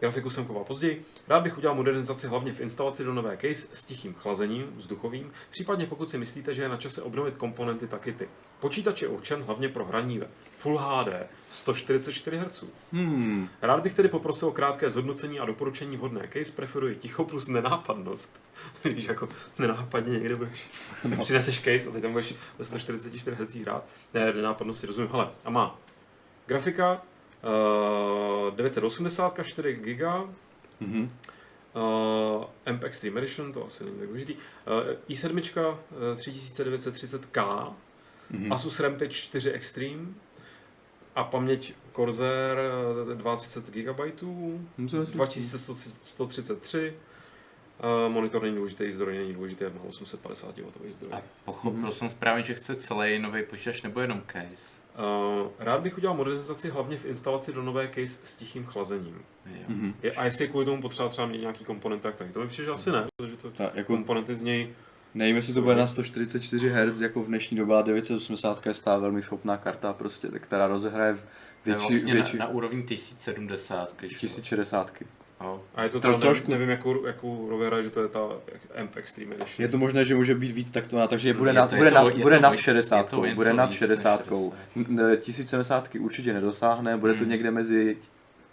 grafiku jsem koval později. Rád bych udělal modernizaci hlavně v instalaci do nové case s tichým chlazením, vzduchovým, případně pokud si myslíte, že je na čase obnovit komponenty, tak i ty. Počítač je určen hlavně pro hraní ve Full HD 144 Hz. Hmm. Rád bych tedy poprosil o krátké zhodnocení a doporučení vhodné case, preferuji ticho plus nenápadnost. Víš, jako nenápadně někde budeš, si přineseš case a ty tam budeš ve 144 Hz hrát. Ne, nenápadnost si rozumím. Hele, a má grafika uh, 980, 4 GB, Mhm. Uh, AMP Extreme Edition, to asi není tak důležitý. Uh, i7 uh, 3930K, Mhm. Asus Rampage 4 Extreme a paměť Corsair uh, 32 GB, No, to je super. 2133, uh, monitor není důležitý, zdroj není důležitý, má 850 W zdroj. A pochopil jsem správně, že chce celý nový počítač nebo jenom case. Uh, rád bych udělal modernizaci hlavně v instalaci do nové case s tichým chlazením. Jo. Mhm. Je, a jestli je kvůli tomu potřeba třeba mít nějaký komponent, tak, tak to mi přijde, že asi ne, protože to Tak, jako- komponenty z něj Nevím, jestli to bude na 144 Hz, jako v dnešní době, ale 980 je stále velmi schopná karta, prostě, která rozehraje v To je větší, vlastně větší na, na úrovni 1070. že? 1060. No. A je to Tro- trošku. nevím, jakou, jakou rově že to je ta AMP Extreme Edition. Je to možné, že může být víc takto, takže bude, nad, to- je bude, to- nad, bude nad o- je 60, to o něco bude nad víc než 60. 60. N- 1070 určitě nedosáhne, bude to Hmm. někde mezi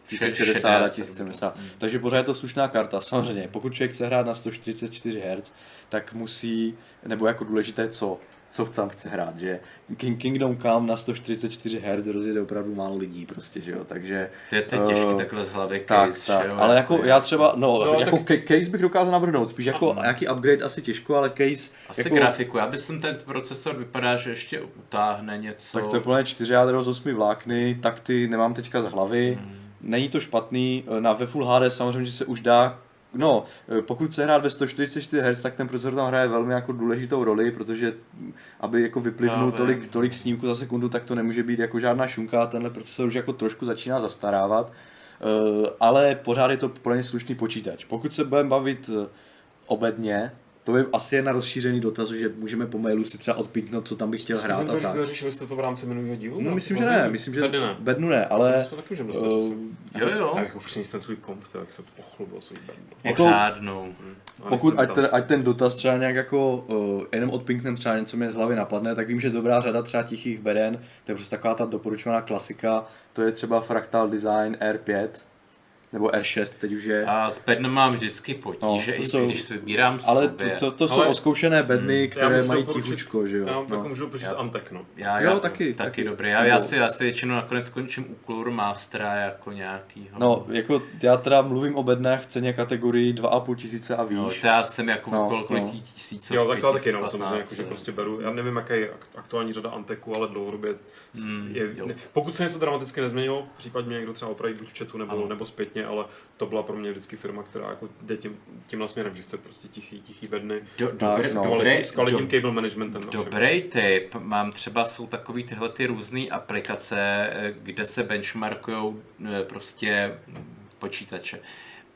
1060 a 1070. Hmm. Takže pořád je to slušná karta. Samozřejmě, pokud člověk chce hrát na 144 Hz, tak musí, nebo jako důležité co, co tam chce hrát, že King, Kingdom Come na 144 Hz rozjede opravdu málo lidí prostě, že jo, takže To je, to je těžký Eh, takhle z hlavy tak, case, tak, že jo? ale jako já třeba, no, No, jako tak- case bych dokázal navrhnout, spíš jako nějaký upgrade asi těžko, ale case, Asi jako, grafiku, já bych ten procesor vypadá, že ještě utáhne něco. tak to je plné 4 jádro z 8 vlákny, tak ty nemám teďka z hlavy, Hmm. není to špatný, na ve Full HD samozřejmě, že se už dá No, pokud se hrát ve 144 Hz, tak ten procesor tam hraje velmi jako důležitou roli, protože aby jako vyplivnul tolik, vím. tolik snímků za sekundu, tak to nemůže být jako žádná šunka, tenhle procesor už jako trošku začíná zastarávat, Eh, ale pořád je to pro ně slušný počítač. Pokud se budeme bavit eh, obedně, to je asi jen na rozšířený dotaz, že můžeme po mailu si třeba odpíknout, co tam bych chtěl hrát Jsem a tak. neřešili jste to v rámci minulého dílu? No, myslím, že ne, myslím, že Tady ne. bednu ne, Ale... ale jsme taky můžeme dostat. Uh, Jo, jo. já bych přinést ten svůj komp, tak se pochlubil svůj bednu. jako- Pořádnou. A Pokud, ať ten, ať ten dotaz třeba nějak jako uh, jenom odpinknem třeba něco mě z hlavy napadne, tak vím, že dobrá řada třeba tichých beden, to je prostě taková ta doporučovaná klasika, to je třeba Fractal Design R5, nebo R6 teď už je. A s bednem mám vždycky potíže, No, to i jsou- když si vybírám Ale sobě. to, to, to jsou Ale- oskoušené bedny, Já které mají tichučko, že jo. Já No. můžu doporučit Já- Antek, no. Já, Jo, já, taky, taky, taky. dobrý. Já, já, si, já si většinou nakonec končím u Clur Mastera jako nějakýho. No, jako já teda mluvím o bednách v ceně kategorii 2,5 tisíce a výš. no, to já jsem jako No, no, okolo no. no. tisícovky, Jo, tak to taky no, 1015, samozřejmě, jako, že prostě beru, já nevím, jaká je ak- aktuální řada Anteku, ale dlouhodobě Mm, je, jo. pokud se něco dramaticky nezměnilo, případně někdo třeba opraví buď v chatu nebo, nebo zpětně, ale to byla pro mě vždycky firma, která jako jde tím, tímhle směrem, že chce prostě tichý, tichý bedny, Do, Tak, dobrý, no. s, dobrý, s kvalitním do, cable managementem. dobrý tip. Mám třeba, jsou takový tyhle ty různé aplikace, eh, kde se benchmarkují prostě mm, počítače.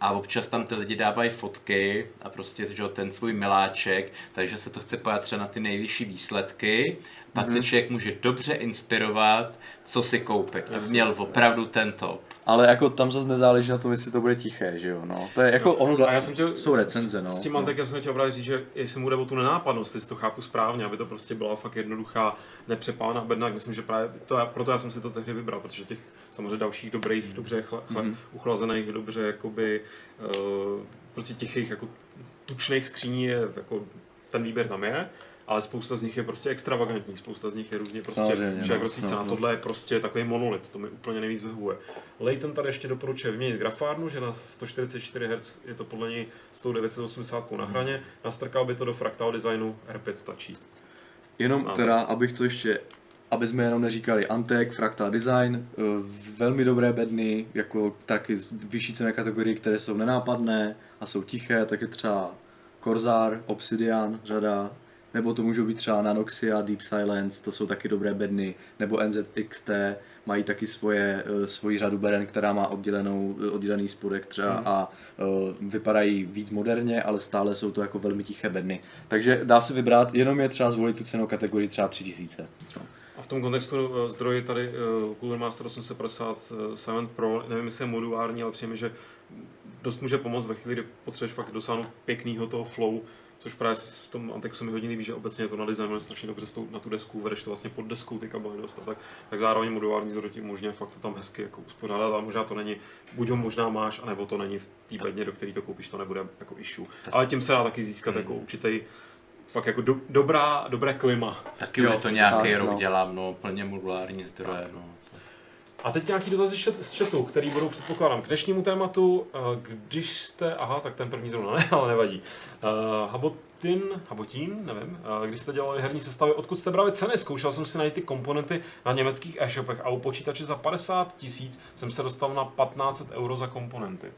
A občas tam ty lidi dávají fotky a prostě že ten svůj miláček, takže se to chce pojat třeba na ty nejvyšší výsledky. Pak Mhm. se člověk může dobře inspirovat, co si koupit. Jasně, měl opravdu ten top. Ale jako tam zase nezáleží na tom, jestli to bude tiché, že jo, no. To je jako, ono, A já jsem chtěl, jsou recenze, no. S tím no. Antekem jsem chtěl právě říct, že jestli mu jde o tu nenápadnost, jestli to chápu správně, aby to prostě byla fakt jednoduchá, nepřepálená bedna, myslím, že právě to, proto já jsem si to tehdy vybral, protože těch samozřejmě dalších dobrých, dobře chle, chle, Mhm. uchlazených, dobře jakoby, uh, prostě tichých jako tučných skříní je jako ten výběr tam je, ale spousta z nich je prostě extravagantní, spousta z nich je různě prostě však no, no, no. Tohle je prostě takový monolit, to mi úplně nejvíc vyhovuje. Leighton tady ještě doporučuje vyměnit grafárnu, že na 144 Hz je to podle něj s tou 980 na hraně, nastrkal by to do Fractal designu, R5 stačí. Jenom Ano. teda, abych to ještě, aby jsme jenom neříkali Antek, Fractal Design, eh, velmi dobré bedny, jako taky vyšší cené kategorie, které jsou nenápadné a jsou tiché, tak je třeba Corsair, Obsidian, řada, nebo to můžou být třeba Nanoxia, Deep Silence, to jsou taky dobré bedny, nebo NZXT, mají taky svoje, eh, svoji řadu beden, která má oddělenou, oddělený spodek třeba Hmm. a eh, vypadají víc moderně, ale stále jsou to jako velmi tiché bedny. Takže dá se vybrat, jenom je třeba zvolit tu cenou kategorii třeba 3000. No. A v tom kontextu uh, zdroji tady uh, Cooler Master 857 Pro, nevím, jestli je modulární, ale přijde mi, že dost může pomoct ve chvíli, kdy potřebuješ fakt dosáhnout pěkného toho flow, což právě v tom Anteku se mi hodně líbí, že obecně je to nadizajnované strašně dobře na tu desku, vedeš to vlastně pod deskou ty kabely dost a tak, tak zároveň modulární zdroj ti umožňuje fakt to tam hezky jako uspořádat a možná to není, buď ho možná máš, anebo to není v té bedně, do které to koupíš, to nebude jako issue. Ale tím se dá taky získat Hmm. jako určitý fakt jako do, dobrá, dobré klima. Taky Jo, už to nějaký tak, rok no. dělám, no, plně modulární zdroje, no. A teď nějaký dotazy z chat- z chatu, který budou předpokládám k dnešnímu tématu. Eh, Když jste, aha, tak ten první zrovna ne, ale nevadí. Uh, Habotin, Habotín, nevím, uh, když jste dělali herní sestavy, odkud jste brali ceny? Zkoušel jsem si najít ty komponenty na německých e-shopech a u počítače za 50 tisíc jsem se dostal na 1500 euro za komponenty.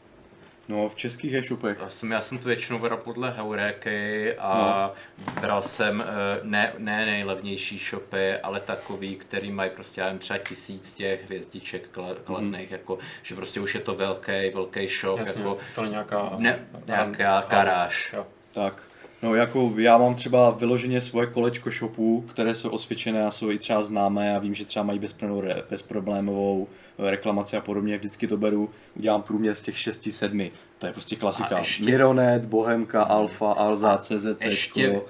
No, v českých e-shopech. Já jsem, já jsem to většinou bral podle Heuréky a no. bral jsem eh, ne, ne nejlevnější shopy, ale takový, který mají prostě, já nevím, třeba tisíc těch hvězdiček kla- kladných, mm. jako, že prostě už je to velký, velký shop, Jasně, jako, to není nějaká... ne, nějaká karáž. Jo. Tak, no jako já mám třeba vyloženě svoje kolečko shopů, které jsou osvědčené a jsou i třeba známé a vím, že třeba mají bezproblémovou, reklamaci a podobně, vždycky to beru, udělám průměr z těch 6-7. To je prostě klasika. A ještě- Mironet, Bohemka, Alfa, Alza, CZC, ještě-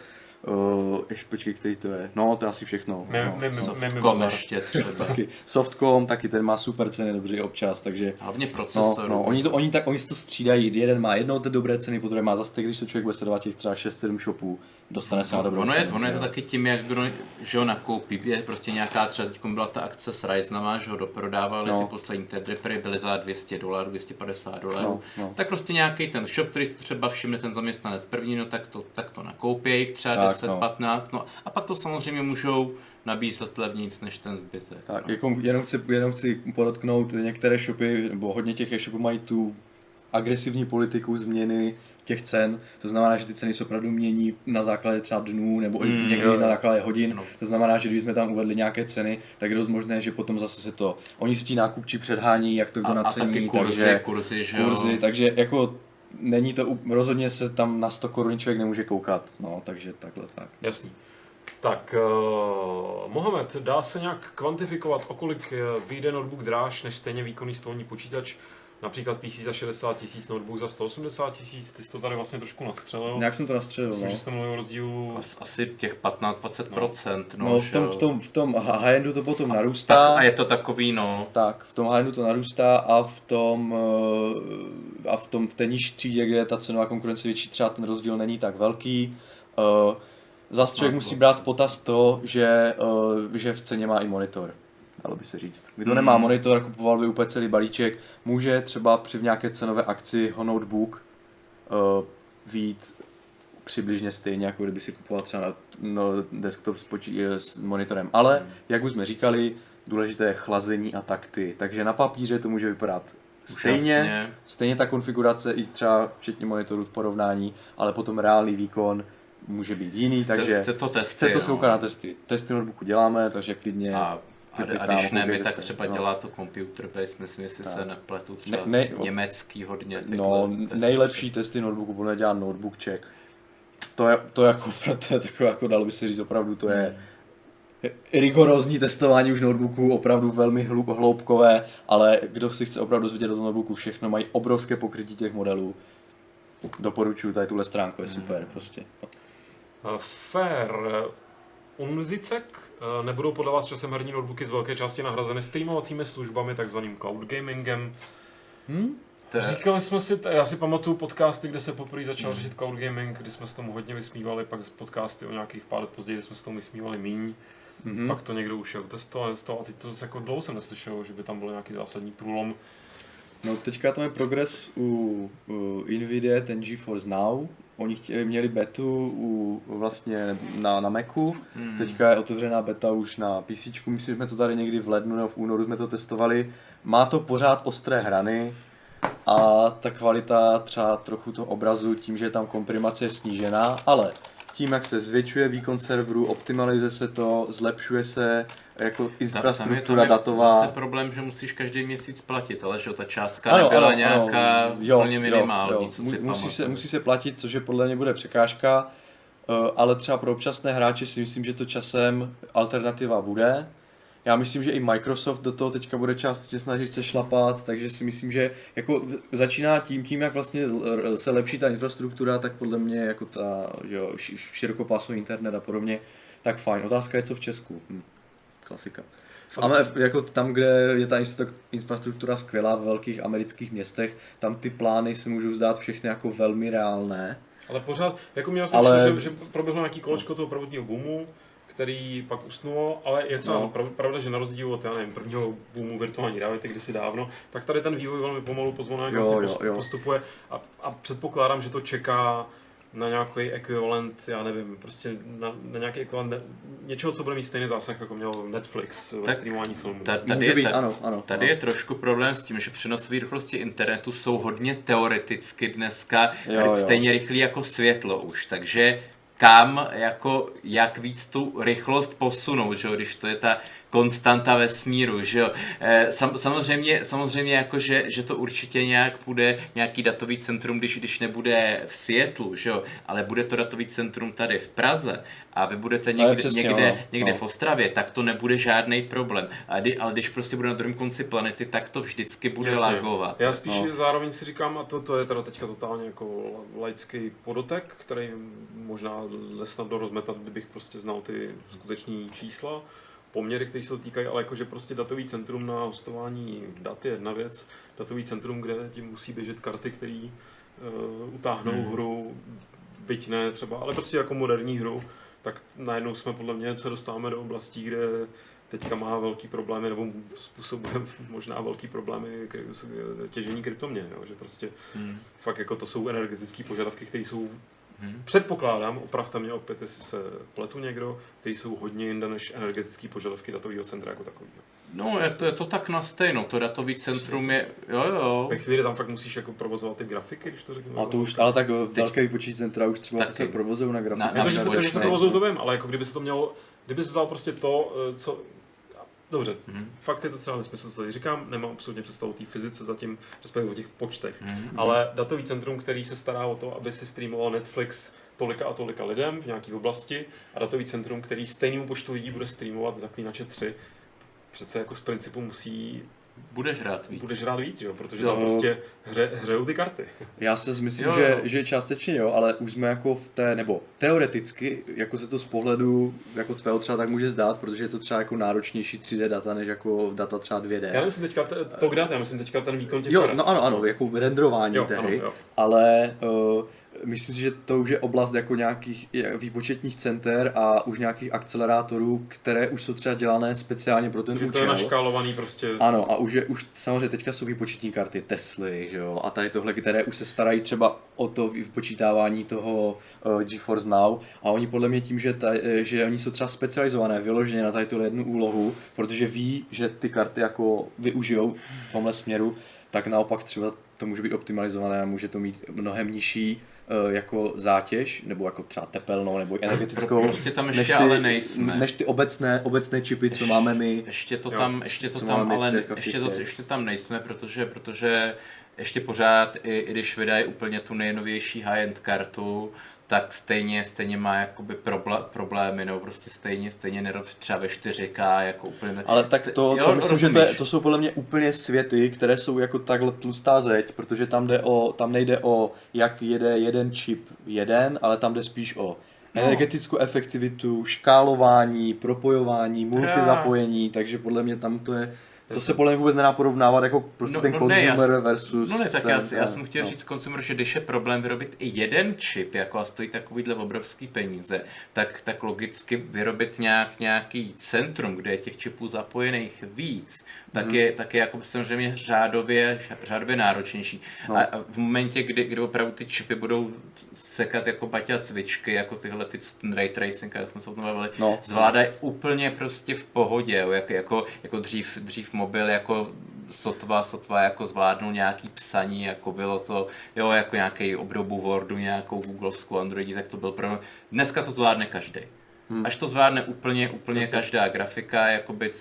Uh, ještě počkej, který to je. No, to je asi všechno. No, Softcom bazar. ještě třeba. taky. Softcom, taky ten má super ceny dobře občas, takže Hlavně No, procesorů. no, oni, to, oni, tak, oni si to střídají. Jeden má jednou ty dobré ceny, potom má zase, když to člověk bude sledovat těch třeba 6-7 shopů, dostane se na dobrou ono, je, cenu. ono je to taky tím, jak kdo, že ho nakoupí, je prostě nějaká třeba, teď byla ta akce s Ryzenama, že ho doprodávali, No. ty poslední Threadrippery byly za 200 dolarů, 250 dolarů, No, no. tak prostě nějaký ten shop, který si třeba všimne ten zaměstnanec první, no tak to, tak to nakoupí jich třeba Tak, 10, no. 15, no a pak to samozřejmě můžou nabízet levnějc než ten zbytek. Tak, no. jako jenom chci, jenom chci podotknout, některé shopy, nebo hodně těch e-shopů mají tu agresivní politiku změny těch cen, to znamená, že ty ceny se opravdu mění na základě třeba dnů nebo Mm, někdy jo, na základě hodin. No. To znamená, že když jsme tam uvedli nějaké ceny, tak je dost možné, že potom zase se to, oni si ti nákupčí předhání, jak to kdo A, a nacení, taky kurzy, takže kurzy, že jo. kurzy, takže jako není to, rozhodně se tam na 100 korun člověk nemůže koukat, no, takže takhle tak. Jasný. Tak, uh, Mohamed, dá se nějak kvantifikovat, o kolik eh, vyjde notebook dráž než stejně výkonný stolní počítač? Například PC za 60 tisíc, notebook za 180 tisíc, ty jsi to tady vlastně trošku nastřelil. Nějak jsem to nastřelil, Myslím, no. že jste mluvil o rozdílu... As- Asi těch 15-20%, no, No, v tom, v tom, v tom high-endu to potom tak, narůstá. a je to takový, no, Tak, v tom high-endu to narůstá a v tom, eh, a v tom v té nižší třídě, kde je ta cenová konkurence větší, třeba ten rozdíl není tak velký. Eh, Zase člověk No, musí vlastně. brát v potaz to, že, eh, že v ceně má i monitor. Dalo by se říct. Kdo Hmm. nemá monitor a kupoval by úplně celý balíček, může třeba při nějaké cenové akci ho notebook uh, vít přibližně stejně, jako kdyby si kupoval třeba na, no, desktop s, počí, s monitorem. Ale, Hmm. jak už jsme říkali, důležité je chlazení a takty. Takže na papíře to může vypadat stejně, Úžasně. stejně ta konfigurace i třeba včetně monitoru v porovnání, ale potom reálný výkon může být jiný, Chce, takže chce to testy, chce to no. na testy. Testy notebooku děláme, takže klidně... A, a, a když ne my, tak třeba no. dělá to computer base, myslím, jestli Tak. se nepletu, třeba Ne- ne- německý hodně. No, testy. nejlepší testy notebooku podle mě dělá notebook check. To je, to jako, to je takové, jako dalo by se říct, opravdu to je rigorózní testování už notebooků, opravdu velmi hlub, hloubkové, ale kdo si chce opravdu zvědět o tom notebooku všechno, mají obrovské pokrytí těch modelů. Doporučuji, tady tuhle stránku je super, prostě. Uh, fair. Unzicek uh, nebudou podle vás časem herní notebooky z velké části nahrazeny streamovacími službami, takzvaným cloud gamingem. Hm? To je- Říkali jsme si, já si pamatuju podcasty, kde se poprvé začal řešit cloud gaming, kdy jsme se tomu hodně vysmívali, pak z podcasty o nějakých pár let později, kdy jsme se tomu vysmívali míň. Mhm. Hmm. Pak to někdo už jako testoval, testoval a teď to zase jako dlouho jsem neslyšel, že by tam byl nějaký zásadní průlom. No teďka tam je progres u, u Nvidia, ten GeForce Now. Oni chtěli, měli betu u, vlastně na, na Macu, Hmm. teďka je otevřená beta už na PC, myslím, že jsme to tady někdy v lednu nebo v únoru jsme to testovali. Má to pořád ostré hrany a ta kvalita třeba trochu toho obrazu tím, že je tam komprimace je snížená, ale tím, jak se zvětšuje výkon serveru, optimalizuje se to, zlepšuje se jako infrastruktura tam je datová. zase problém, že musíš každý měsíc platit, ale že jo, ta částka Ano, nebyla ano, nějaká ano. Jo, úplně jo, minimální, jo. co Mu- si musí se, musí se platit, což je podle mě bude překážka, eh, ale třeba pro občasné hráče si myslím, že to časem alternativa bude. Já myslím, že i Microsoft do toho teďka bude částečně snažit se šlapat, takže si myslím, že jako začíná tím, tím jak vlastně se lepší ta infrastruktura, tak podle mě jako ta že jo, ši- širokopásmový internet a podobně, tak fajn. Otázka je, co v Česku. Hm. Klasika. V Ame- jako tam, kde je ta infrastruktura skvělá v velkých amerických městech, tam ty plány se můžou zdát všechny jako velmi reálné. Ale pořád, jako měl jsem Ale- ale... že, že proběhlo nějaký kolečko toho prvotního boomu, který pak usnulo, ale je třeba No. prav, pravda, že na rozdíl od já nevím, prvního boomu virtuální reality kdysi dávno, tak tady ten vývoj velmi pomalu pozvolně Jo, vlastně jo, postup, jo. postupuje a, a předpokládám, že to čeká na nějaký ekvivalent, já nevím, prostě na, na nějaký ekvivalent ne- něčeho, co bude mít stejný zásah, jako měl Netflix ve Tak streamování filmů. Ta- Tady, Může je, být, ta- ano, ano. Tady ano. je trošku problém s tím, že přenosové rychlosti internetu jsou hodně teoreticky dneska Jo, jo, jo. stejně rychlý jako světlo už, takže kam, jako, jak víc tu rychlost posunout, že když to je ta konstanta vesmíru, že jo. Eh, sam, samozřejmě, samozřejmě jako, že, že to určitě nějak bude nějaký datový centrum, když, když nebude v Seattleu, že jo, ale bude to datový centrum tady v Praze a vy budete někde, přesně někde, ono, někde no. v Ostravě, tak to nebude žádný problém. Ale, kdy, ale když prostě bude na druhém konci planety, tak to vždycky bude Jasně. lagovat. Já spíš No. no. zároveň si říkám, a to, to je teda teďka totálně jako laický podotek, který možná jde snadno rozmetat, kdybych prostě znal ty skuteční čísla, poměry, které se to týkají, ale jakože prostě datový centrum na hostování dat je jedna věc, datový centrum, kde ti musí běžet karty, které uh, utáhnou Hmm. hru, byť ne třeba, ale prostě jako moderní hru, tak najednou jsme podle mě se dostáváme do oblastí, kde teďka má velký problémy, nebo způsobuje možná velký problémy s- těžení kryptoměn, jo? že prostě Hmm. fakt jako to jsou energetické požadavky, které jsou, Hmm. předpokládám, opravte mě opět, jestli se pletu někdo, které jsou hodně jinde než energetické požadavky datového centra jako takového. No, je to, je to tak na stejno, to datový centrum je, jo jo. Ve chvíli tam fakt musíš jako provozovat ty grafiky, když to řeknu. A to už, ale tak eh, velké výpočící centra už třeba Taky. se provozují na grafice. Na- Ne, to, že se, se provozují, to vím, ale jako kdyby se to mělo, kdyby se vzal prostě to, eh, co, dobře, Mhm. fakt je to třeba nesmysl, co tady říkám, nemám absolutně představu o té fyzice zatím, respektive o těch počtech, Mhm. ale datový centrum, který se stará o to, aby si streamoval Netflix tolika a tolika lidem v nějaké oblasti a datový centrum, který stejnému počtu lidí bude streamovat Zaklínače 3, přece jako z principu musí, Budeš hrát víc. budeš hrát víc, jo? protože Jo. tam prostě hře, hřejou ty karty. Já si myslím, Jo, že, jo. že částečně jo, ale už jsme jako v té, nebo teoreticky, jako se to z pohledu jako tvého třeba tak může zdát, protože je to třeba jako náročnější 3D data, než jako data třeba 2D. Já nemyslím teďka t- to grát, já myslím teďka ten výkon těch Jo, karet. no ano, ano, jako renderování Jo, té ano, hry, jo. ale uh, myslím si, že to už je oblast jako nějakých výpočetních center a už nějakých akcelerátorů, které už jsou třeba dělané speciálně pro ten Že to účel. je naškálovaný prostě. Ano, a už, je, už samozřejmě teďka jsou výpočetní karty Tesly, že jo, a tady tohle, které už se starají třeba o to vypočítávání toho uh, GeForce Now a oni podle mě tím, že, ta, eh, že oni jsou třeba specializované vyloženě na tady tuhle jednu úlohu, protože ví, že ty karty jako využijou v tomhle směru, tak naopak třeba to může být optimalizované a může to mít mnohem nižší jako zátěž, nebo jako třeba tepelnou, nebo energetickou, Prostě tam než ještě ty, ale nejsme. než ty obecné, obecné čipy, co máme my. Ještě to Jo. tam, ještě to tam, ale jako ještě, to, ještě tam nejsme, protože, protože ještě pořád, i, i když vydají úplně tu nejnovější high-end kartu, tak stejně, stejně má jakoby probla, problémy, no prostě stejně, stejně nerov třeba ve 4K, jako úplně... Ale tak ste- to, jo, to myslím, že to, je, rozumíš. to jsou podle mě úplně světy, které jsou jako takhle tlustá zeď, protože tam, jde o, tam nejde o, jak jede jeden čip jeden, ale tam jde spíš o No. energetickou efektivitu, škálování, propojování, multizapojení, takže podle mě tam to je, to se podle mě vůbec nedá porovnávat jako prostě No- ten no ne, já consumer versus No ne, tak ten, já, já jsem chtěl no. říct consumer, že když je problém vyrobit i jeden čip, jako a stojí takovýhle obrovský peníze, tak, tak logicky vyrobit nějak, nějaký centrum, kde je těch čipů zapojených víc, tak, Mhm. je, tak je jako samozřejmě řádově, řádově náročnější. No. A, v momentě, kdy, kdy opravdu ty čipy budou sekat jako baťa cvičky, jako tyhle ty, ray tracing, jak jsme se o tom bavili, No. zvládají úplně prostě v pohodě, jako, jako, jako dřív, dřív mobil jako sotva, sotva jako zvládnul nějaký psaní, jako bylo to, jo, jako nějaký obdobu Wordu, nějakou Googlovskou Androidí, tak to byl pro Dneska to zvládne každý. Hmm. Až to zvládne úplně, úplně Jasně. každá grafika, jakoby,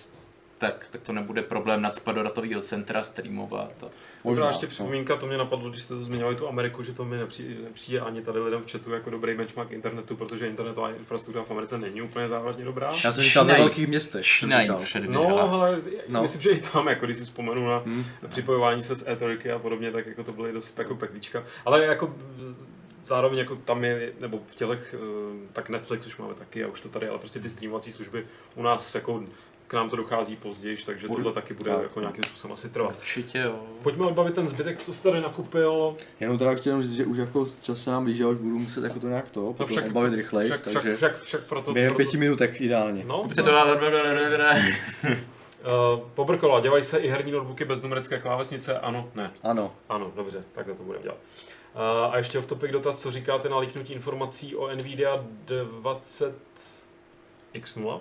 tak, tak to nebude problém nadspat do datového centra, streamovat. A... Možná ještě připomínka, to mě napadlo, když jste to zmiňovali tu Ameriku, že to mi nepřijde, nepřijde ani tady lidem v chatu jako dobrý benchmark internetu, protože internetová infrastruktura v Americe není úplně závratně dobrá. Já jsem říkal ve velkých městech. No, ale No. myslím, že i tam, jako když si vzpomenu na Hmm. připojování se z E3 a podobně, tak jako to byly dost jako peklíčka. Ale jako zároveň jako tam je, nebo v těch, tak Netflix už máme taky a už to tady, ale prostě ty streamovací služby u nás jako k nám to dochází později, takže tohle taky bude Tak. jako nějakým způsobem asi trvat. Určitě jo. Pojďme odbavit ten zbytek, co jste tady nakupil. Jenom teda chtěl říct, že už jako čas se nám blíží a už budu muset jako to nějak to, No potom však, odbavit rychleji, však, však, takže však, však proto, během proto, pěti minutek ideálně. No, Kupte no. to... Uh, pobrkola, dělají se i herní notebooky bez numerické klávesnice? Ano, ne. Ano, Ano, dobře, takhle to budeme dělat. Uh, a ještě v topic dotaz, co říkáte na líknutí informací o Nvidia 20X0?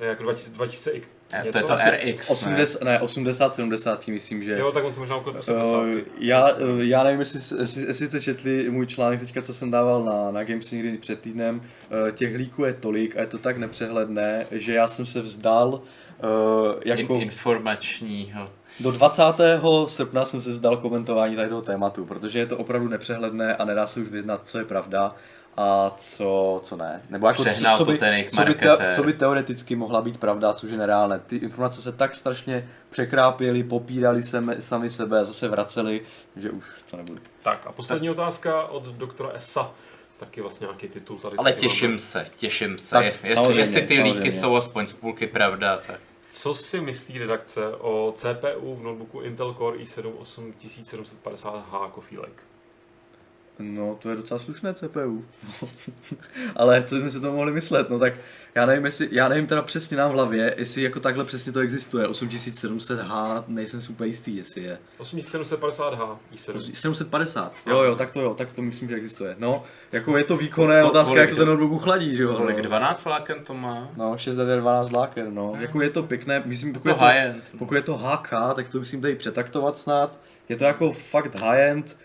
Jako 2000, 2000 x Ne, to něco? je to RX, ne? 80, ne, 80, 70 tím myslím, že... Jo, tak on se možná okolo Uh, 80. já, uh, já nevím, jestli, jestli, jestli jste četli můj článek teďka, co jsem dával na, na Games někdy před týdnem. Uh, těch líků je tolik a je to tak nepřehledné, že já jsem se vzdal uh, jako... In, informačního. Do 20. srpna jsem se vzdal komentování tady toho tématu, protože je to opravdu nepřehledné a nedá se už vyznat, co je pravda a co, co ne. Nebo jako Přehnal co, co, by, ten jejich co, by te, co by teoreticky mohla být pravda, což je nereálné. Ty informace se tak strašně překrápěly, popírali se me, sami sebe a zase vraceli, že už to nebude. Tak a poslední otázka od doktora Esa. Taky vlastně nějaký titul tady. Ale těším se, těším se. Tak, jestli, samozřejmě, jestli ty líky samozřejmě. jsou aspoň z půlky pravda, tak Co si myslí redakce o CPU v notebooku Intel Core i7 8750H Coffee Lake? No, to je docela slušné CPU. Ale co jsme si to mohli myslet, no tak já nevím, jestli, já nevím teda přesně nám v hlavě, jestli jako takhle přesně to existuje. 8700H, nejsem si úplně jistý, jestli je. 8750H i7. 750. Jo, jo, tak to jo, tak to myslím, že existuje. No, jako je to výkonné, Ko- otázka, kolik jak to ten notebook chladí, že jo. kolik no. 12 vláken to má? No, 6 12 vláken, no. Jako je to pěkné, myslím, pokud To je to, high-end. pokud je to HK, tak to musím tady přetaktovat snad. Je to jako fakt high-end,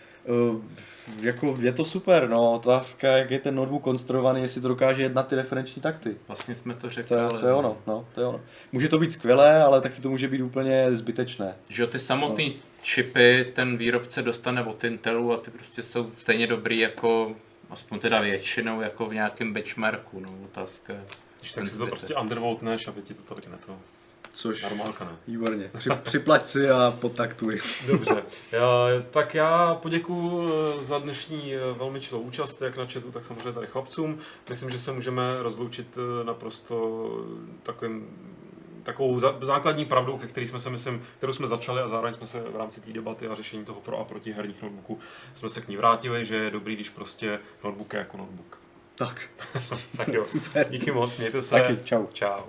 jako je to super, no. Otázka, jak je ten notebook konstruovaný, jestli to dokáže jednat ty referenční takty. Vlastně jsme to řekli, To je, ale to je ono, no, to je ono. Může to být skvělé, ale taky to může být úplně zbytečné. Že jo, ty samotný čipy ten výrobce dostane od Intelu a ty prostě jsou stejně dobrý jako, aspoň teda většinou, jako v nějakém benchmarku, no, otázka. je Když ten tak si to prostě undervoltneš, aby ti to tolik neto. Což Normálka ne. výborně. Při, připlať si a potaktuj. Dobře, já, tak já poděkuji za dnešní eh, velmi čilou účast, jak na chatu, tak samozřejmě tady chlapcům. Myslím, že se můžeme rozloučit eh, naprosto takovým takovou za- základní pravdou, ke který jsme se, myslím, kterou jsme začali a zároveň jsme se v rámci té debaty a řešení toho pro a proti herních notebooků jsme se k ní vrátili, že je dobrý, když prostě notebook je jako notebook. Tak, Tak jo, super. díky moc, mějte se. Taky, čau. Čau.